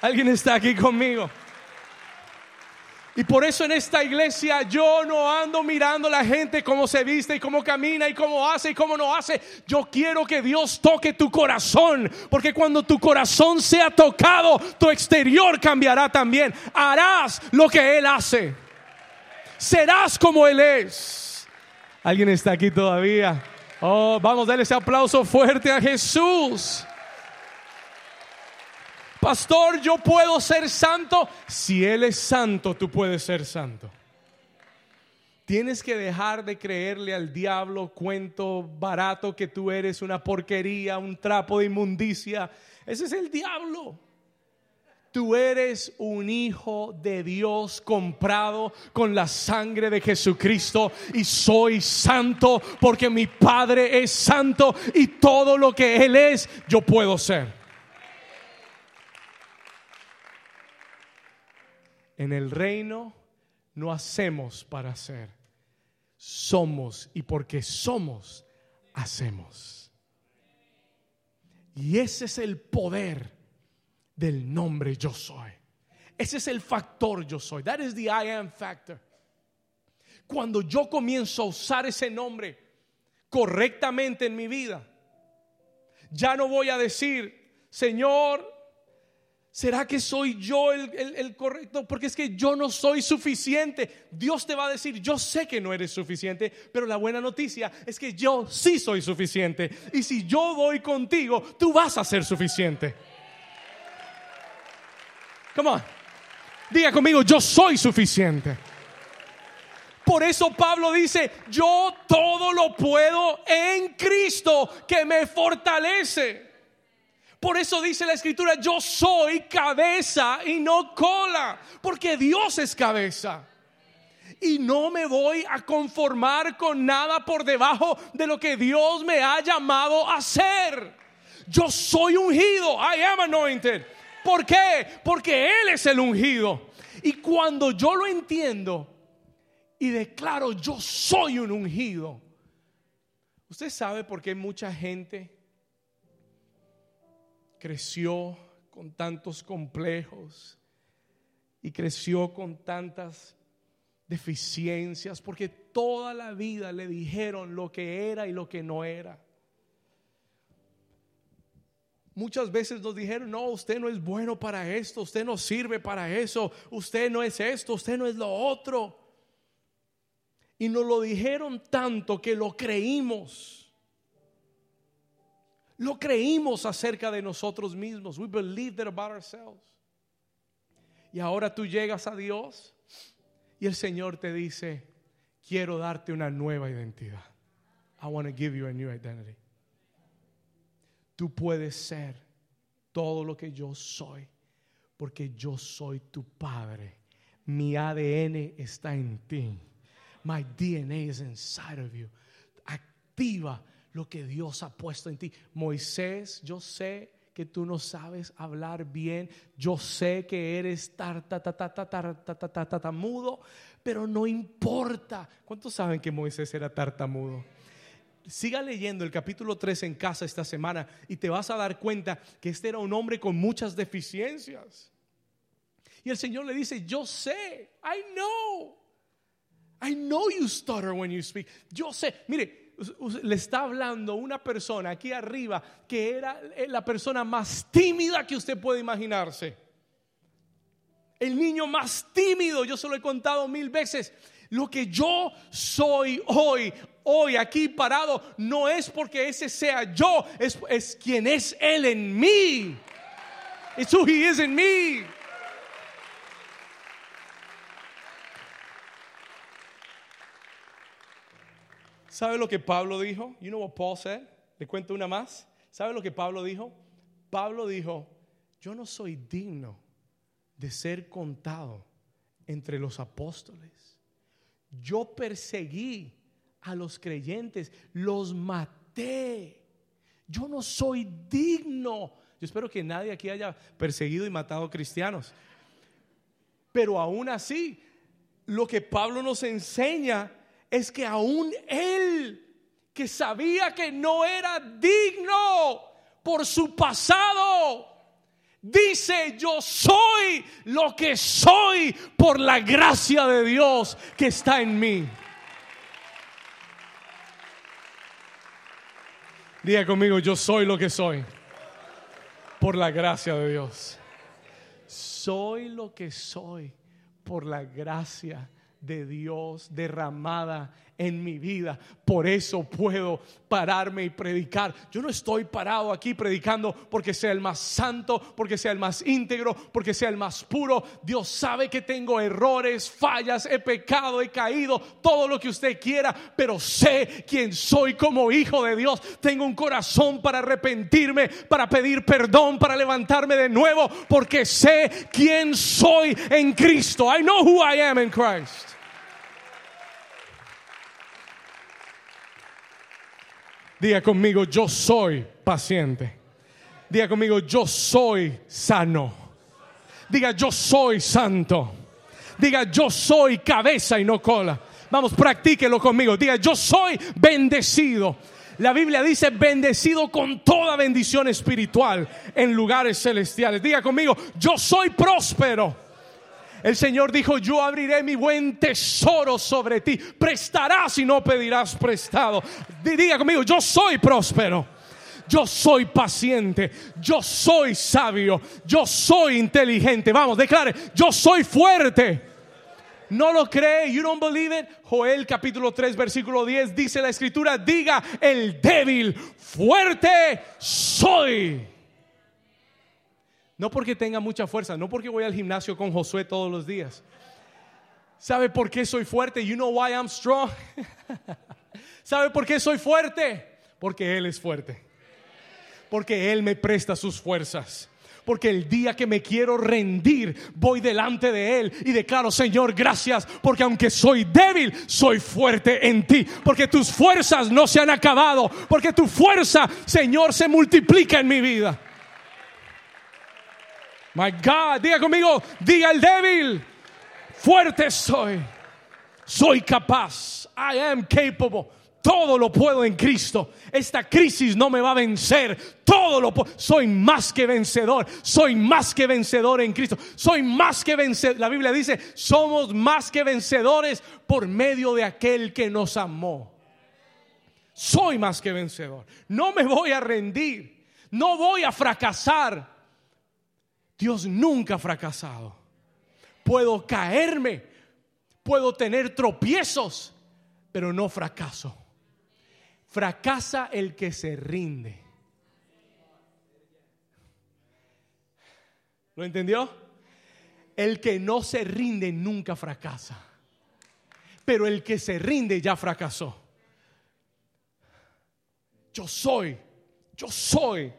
¿Alguien está aquí conmigo? Y por eso en esta iglesia yo no ando mirando a la gente cómo se viste y cómo camina y cómo hace y cómo no hace. Yo quiero que Dios toque tu corazón, porque cuando tu corazón sea tocado, tu exterior cambiará también. Harás lo que Él hace. Serás como Él es. ¿Alguien está aquí todavía? Oh, vamos a darle ese aplauso fuerte a Jesús. Pastor, yo puedo ser santo. Si Él es santo, tú puedes ser santo. Tienes que dejar de creerle al diablo cuento barato que tú eres una porquería, un trapo de inmundicia. Ese es el diablo. Tú eres un hijo de Dios comprado con la sangre de Jesucristo y soy santo porque mi Padre es santo y todo lo que Él es, yo puedo ser. En el reino no hacemos para hacer, somos y porque somos, hacemos. Y ese es el poder del nombre yo soy. Ese es el factor yo soy. That is the I am factor. Cuando yo comienzo a usar ese nombre correctamente en mi vida, ya no voy a decir, Señor, ¿Será que soy yo el, correcto? Porque es que yo no soy suficiente. Dios te va a decir, yo sé que no eres suficiente, pero la buena noticia es que yo sí soy suficiente. Y si yo voy contigo, tú vas a ser suficiente. Come on. Diga conmigo, yo soy suficiente. Por eso Pablo dice, yo todo lo puedo en Cristo que me fortalece. Por eso dice la escritura, yo soy cabeza y no cola, porque Dios es cabeza. Y no me voy a conformar con nada por debajo de lo que Dios me ha llamado a hacer. Yo soy ungido, I am anointed. ¿Por qué? Porque Él es el ungido. Y cuando yo lo entiendo y declaro, yo soy un ungido. Usted sabe por qué mucha gente creció con tantos complejos y creció con tantas deficiencias, porque toda la vida le dijeron lo que era y lo que no era. Muchas veces nos dijeron, no, usted no es bueno para esto, usted no sirve para eso, usted no es esto, usted no es lo otro. Y nos lo dijeron tanto que lo creímos. Lo creímos acerca de nosotros mismos. We believed it about ourselves. Y ahora tú llegas a Dios y el Señor te dice, quiero darte una nueva identidad. I want to give you a new identity. Tú puedes ser todo lo que yo soy, porque yo soy tu Padre. Mi ADN está en ti. My DNA is inside of you. Activa lo que Dios ha puesto en ti. Moisés, yo sé que tú no sabes hablar bien. Yo sé que eres tartamudo, pero no importa. ¿Cuántos saben que Moisés era tartamudo? Siga leyendo el capítulo 3 en casa esta semana y te vas a dar cuenta que este era un hombre con muchas deficiencias. Y el Señor le dice, yo sé, I know. I know you stutter when you speak. Yo sé, mire, le está hablando una persona aquí arriba que era la persona más tímida que usted puede imaginarse. El niño más tímido, yo se lo he contado mil veces. Lo que yo soy hoy, hoy aquí parado, no es porque ese sea yo, es, es quien es Él en mí. It's who He is in me. ¿Sabe lo que Pablo dijo? You know what Paul said? Le cuento una más. ¿Sabe lo que Pablo dijo? Pablo dijo, yo no soy digno de ser contado entre los apóstoles. Yo perseguí a los creyentes, los maté. Yo no soy digno. Yo espero que nadie aquí haya perseguido y matado cristianos. Pero aún así, lo que Pablo nos enseña es que aún él, que sabía que no era digno por su pasado, dice, yo soy lo que soy por la gracia de Dios que está en mí. Diga conmigo, yo soy lo que soy por la gracia de Dios. Soy lo que soy por la gracia de Dios derramada en mi vida. Por eso puedo pararme y predicar. Yo no estoy parado aquí predicando porque sea el más santo, porque sea el más íntegro, porque sea el más puro. Dios sabe que tengo errores, fallas, he pecado, he caído, todo lo que usted quiera, pero sé quién soy como hijo de Dios. Tengo un corazón para arrepentirme, para pedir perdón, para levantarme de nuevo, porque sé quién soy en Cristo. I know who I am in Christ. Diga conmigo, yo soy paciente. Diga conmigo, yo soy sano. Diga, yo soy santo. Diga, yo soy cabeza y no cola. Vamos, practíquelo conmigo. Diga, yo soy bendecido. La Biblia dice bendecido con toda bendición espiritual en lugares celestiales. Diga conmigo, yo soy próspero. El Señor dijo, yo abriré mi buen tesoro sobre ti. Prestarás y no pedirás prestado. Diga conmigo, yo soy próspero. Yo soy paciente, yo soy sabio, yo soy inteligente. Vamos, declare, yo soy fuerte. ¿No lo cree? You don't believe it? Joel capítulo 3 versículo 10 dice la escritura, diga el débil, fuerte soy. No porque tenga mucha fuerza, no porque voy al gimnasio con Josué todos los días. ¿Sabe por qué soy fuerte? You know why I'm strong. ¿Sabe por qué soy fuerte? Porque Él es fuerte. Porque Él me presta sus fuerzas. Porque el día que me quiero rendir, voy delante de Él y declaro, Señor, gracias, porque aunque soy débil, soy fuerte en ti. Porque tus fuerzas no se han acabado. Porque tu fuerza, Señor, se multiplica en mi vida. My God, diga conmigo, diga el débil, fuerte soy, soy capaz, I am capable. Todo lo puedo en Cristo. Esta crisis no me va a vencer. Todo lo puedo. Soy más que vencedor. Soy más que vencedor en Cristo. Soy más que vencedor. La Biblia dice, somos más que vencedores por medio de aquel que nos amó. Soy más que vencedor. No me voy a rendir. No voy a fracasar Dios nunca ha fracasado. Puedo caerme, puedo tener tropiezos, pero no fracaso. Fracasa el que se rinde. ¿Lo entendió? El que no se rinde nunca fracasa. Pero el que se rinde ya fracasó. Yo soy, yo soy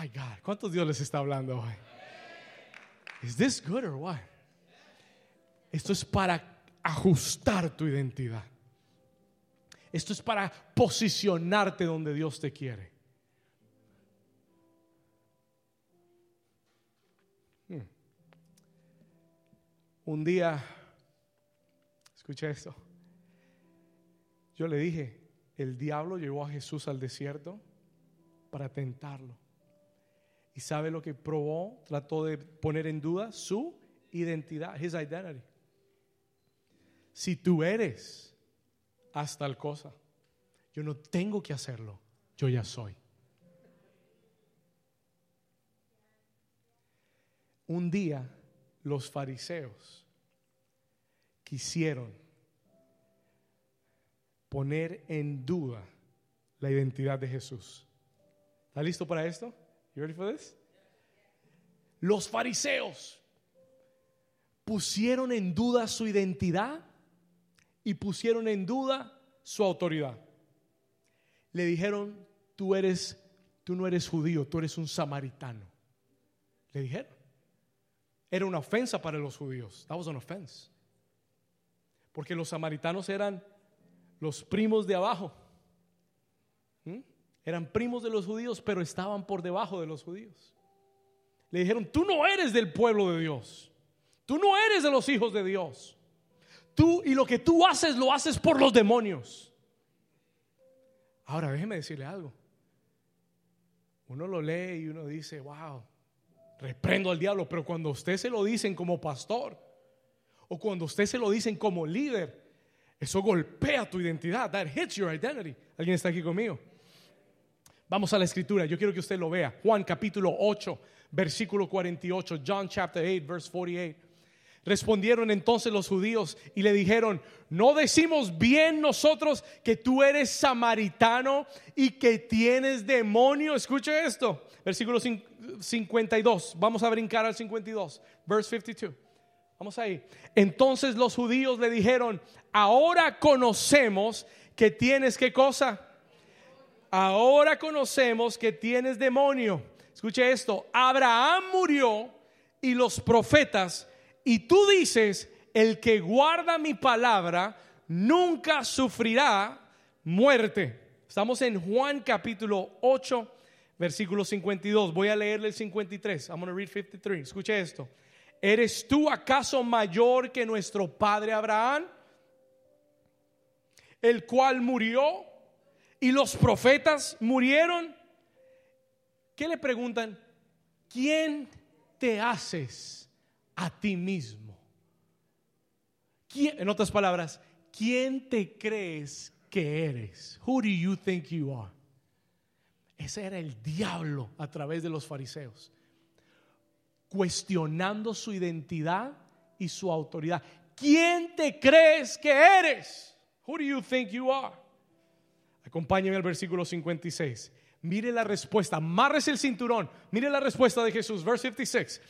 My God, ¿cuántos Dios les está hablando hoy? Is this good or what? Esto es para ajustar tu identidad. Esto es para posicionarte donde Dios te quiere. Hmm. Un día, escucha esto, yo le dije, el diablo llevó a Jesús al desierto para tentarlo. ¿Y sabe lo que probó? Trató de poner en duda su identidad, his identity. Si tú eres hasta tal cosa, yo no tengo que hacerlo, yo ya soy. Un día los fariseos quisieron poner en duda la identidad de Jesús. ¿Está listo para esto? You ready for this? Los fariseos pusieron en duda su identidad y pusieron en duda su autoridad. Le dijeron, tú eres tú no eres judío, tú eres un samaritano. Le dijeron. Era una ofensa para los judíos. That was offense. Porque los samaritanos eran los primos de abajo. Eran primos de los judíos, pero estaban por debajo de los judíos. Le dijeron, tú no eres del pueblo de Dios. Tú no eres de los hijos de Dios. Tú y lo que tú haces lo haces por los demonios. Ahora déjeme decirle algo. Uno lo lee y uno dice, wow, reprendo al diablo, pero cuando usted se lo dicen como pastor o cuando usted se lo dicen como líder, eso golpea tu identidad. That hits your identity. ¿Alguien está aquí conmigo? Vamos a la escritura. Yo quiero que usted lo vea. Juan capítulo 8, versículo 48. John chapter 8, verse 48. Respondieron entonces los judíos y le dijeron, ¿no decimos bien nosotros que tú eres samaritano y que tienes demonio? Escuche esto, versículo 52, vamos a brincar al 52, verse 52. Vamos ahí. Entonces los judíos le dijeron, ahora conocemos que tienes qué cosa. Ahora conocemos que tienes demonio. Escuche esto, Abraham murió y los profetas, y tú dices, el que guarda mi palabra nunca sufrirá muerte. Estamos en Juan capítulo 8, versículo 52. Voy a leerle el 53. I'm going to read 53. Escuche esto. ¿Eres tú acaso mayor que nuestro padre Abraham? El cual murió y los profetas murieron. ¿Qué le preguntan? ¿Quién te haces a ti mismo? en otras palabras, ¿quién te crees que eres? Who do you think you are? Ese era el diablo a través de los fariseos cuestionando su identidad y su autoridad. ¿Quién te crees que eres? Who do you think you are? Acompáñenme al versículo 56. Mire la respuesta, amarres el cinturón. Mire la respuesta de Jesús, verse 56.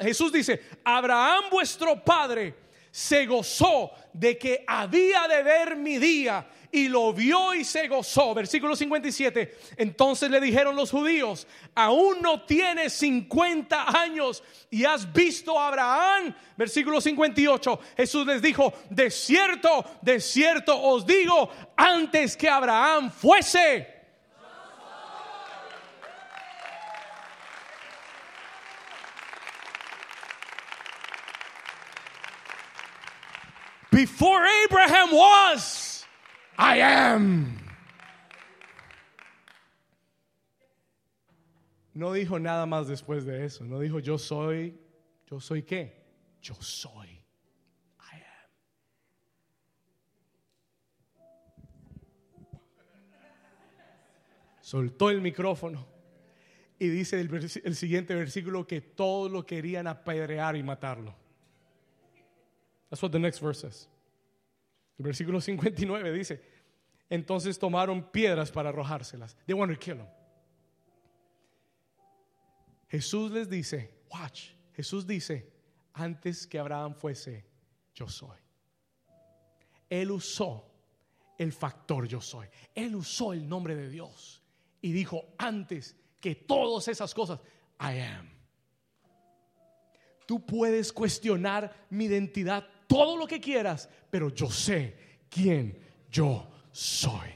Jesús dice, Abraham vuestro padre se gozó de que había de ver mi día y lo vio y se gozó. Versículo 57. Entonces le dijeron los judíos, aún no tienes 50 años y has visto a Abraham. Versículo 58. Jesús les dijo, de cierto, de cierto os digo, antes que Abraham fuese. Before Abraham was, I am. No dijo nada más después de eso. No dijo yo soy, yo soy qué? Yo soy. I am. Soltó el micrófono y dice el, el siguiente versículo que todos lo querían apedrear y matarlo. That's what the next verse says. El versículo 59 dice, entonces tomaron piedras para arrojárselas. They wanted to kill him. Jesús les dice, watch, Jesús dice, antes que Abraham fuese, yo soy. Él usó el factor yo soy. Él usó el nombre de Dios y dijo, antes que todas esas cosas, I am. Tú puedes cuestionar mi identidad todo lo que quieras, pero yo sé quién yo soy.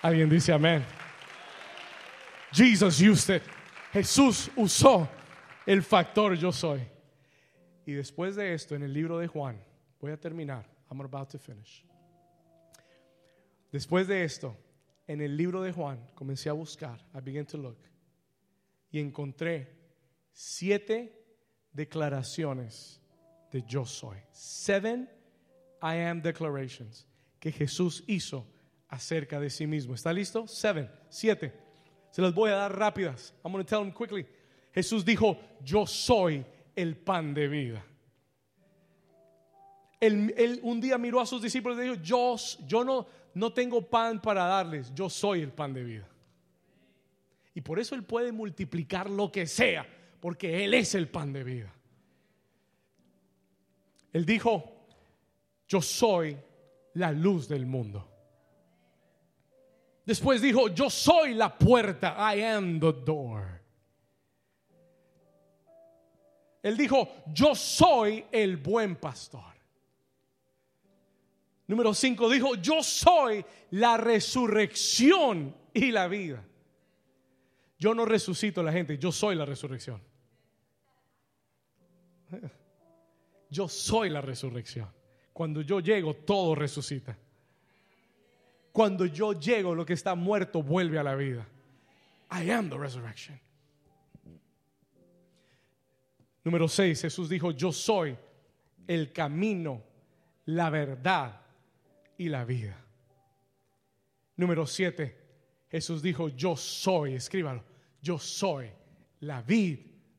Alguien dice amén. Jesus used it. Jesús usó el factor yo soy. Y después de esto, en el libro de Juan, voy a terminar. I'm about to finish. Después de esto, en el libro de Juan, comencé a buscar. I began to look. Y encontré siete declaraciones de yo soy. Seven I am declarations que Jesús hizo acerca de sí mismo. ¿Está listo? Seven, siete. Se las voy a dar rápidas. I'm going to tell them quickly. Jesús dijo, yo soy el pan de vida. Él, un día miró a sus discípulos y dijo, yo, yo no, no tengo pan para darles, yo soy el pan de vida. Y por eso Él puede multiplicar lo que sea, porque Él es el pan de vida. Él dijo, yo soy la luz del mundo. Después dijo, yo soy la puerta, I am the door. Él dijo, yo soy el buen pastor. Número 5 dijo, yo soy la resurrección y la vida. Yo no resucito a la gente, yo soy la resurrección. Yo soy la resurrección. Cuando yo llego, todo resucita. Cuando yo llego, lo que está muerto vuelve a la vida. I am the resurrection. Número 6, Jesús dijo, yo soy el camino, la verdad y la vida. Número 7, Jesús dijo, yo soy, escríbalo, yo soy la vid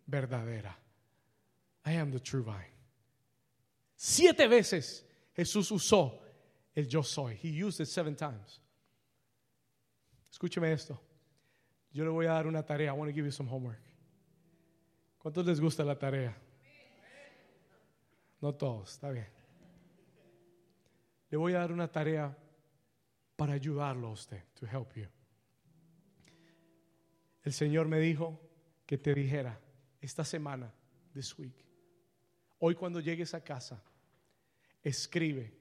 verdadera. I am the true vine. Siete veces Jesús usó el yo soy. He used it seven times. Escúcheme esto. Yo le voy a dar una tarea. I want to give you some homework. ¿Cuántos les gusta la tarea? No todos, está bien. Le voy a dar una tarea para ayudarlo a usted, to help you. El Señor me dijo que te dijera esta semana, this week, hoy cuando llegues a casa, escribe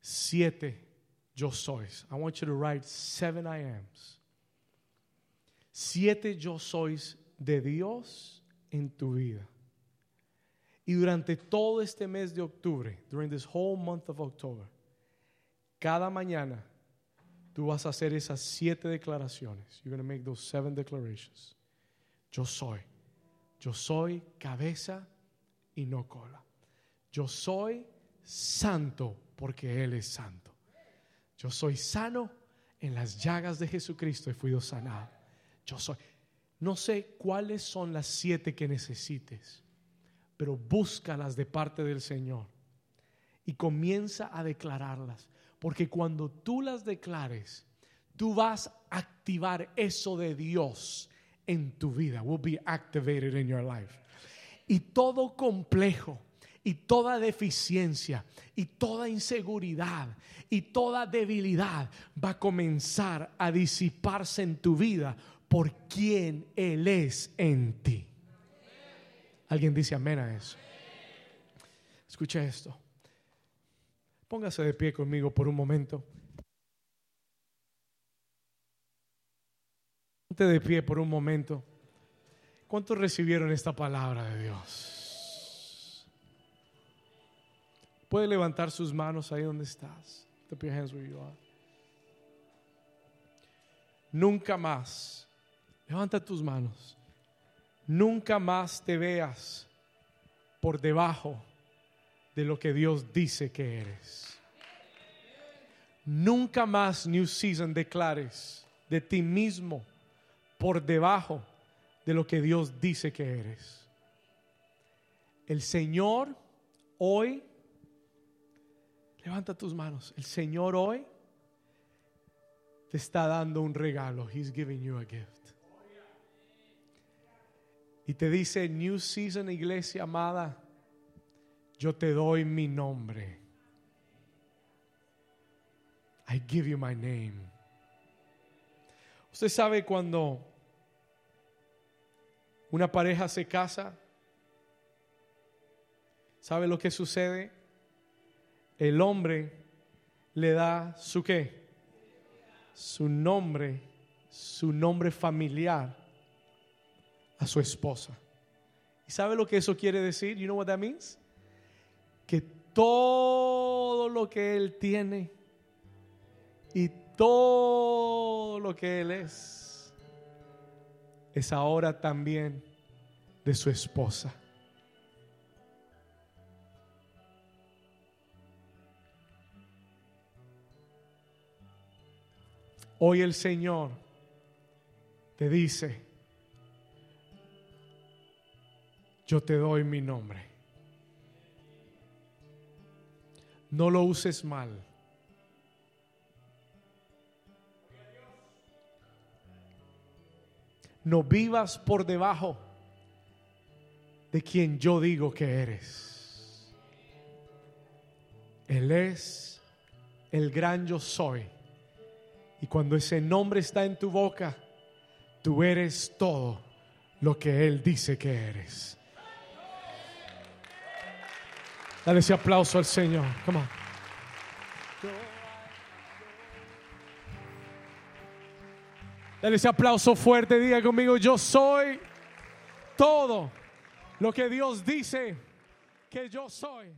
siete yo sois. I want you to write seven I ams. Siete yo sois de Dios en tu vida. Y durante todo este mes de octubre, during this whole month of October, cada mañana tú vas a hacer esas siete declaraciones. You're going to make those seven declarations. Yo soy. Yo soy cabeza y no cola. Yo soy santo porque Él es santo. Yo soy sano en las llagas de Jesucristo he fui sanado. Yo soy. No sé cuáles son las siete que necesites, pero búscalas de parte del Señor y comienza a declararlas. Porque cuando tú las declares, tú vas a activar eso de Dios en tu vida. Will be activated in your life. Y todo complejo y toda deficiencia y toda inseguridad y toda debilidad va a comenzar a disiparse en tu vida por quien Él es en ti. Alguien dice amén a eso. Escucha esto. Póngase de pie conmigo por un momento. Ponte de pie por un momento. ¿Cuántos recibieron esta palabra de Dios? Puede levantar sus manos ahí donde estás. Nunca más. Levanta tus manos. Nunca más te veas por debajo de lo que Dios dice que eres. Nunca más New Season declares de ti mismo por debajo de lo que Dios dice que eres. El Señor hoy, levanta tus manos, el Señor hoy te está dando un regalo. He's giving you a gift. Y te dice, New Season, iglesia amada, yo te doy mi nombre. I give you my name. Usted sabe cuando una pareja se casa, ¿sabe lo que sucede? El hombre le da su qué? Su nombre, su nombre familiar a su esposa. ¿Y sabe lo que eso quiere decir? You know what that means? Que todo lo que él tiene y todo lo que él es es ahora también de su esposa. Hoy el Señor te dice, yo te doy mi nombre. No lo uses mal. No vivas por debajo de quien yo digo que eres. Él es el gran yo soy. Y cuando ese nombre está en tu boca, tú eres todo lo que Él dice que eres. Dale ese aplauso al Señor. Come on. Dale ese aplauso fuerte. Diga conmigo, yo soy todo lo que Dios dice que yo soy.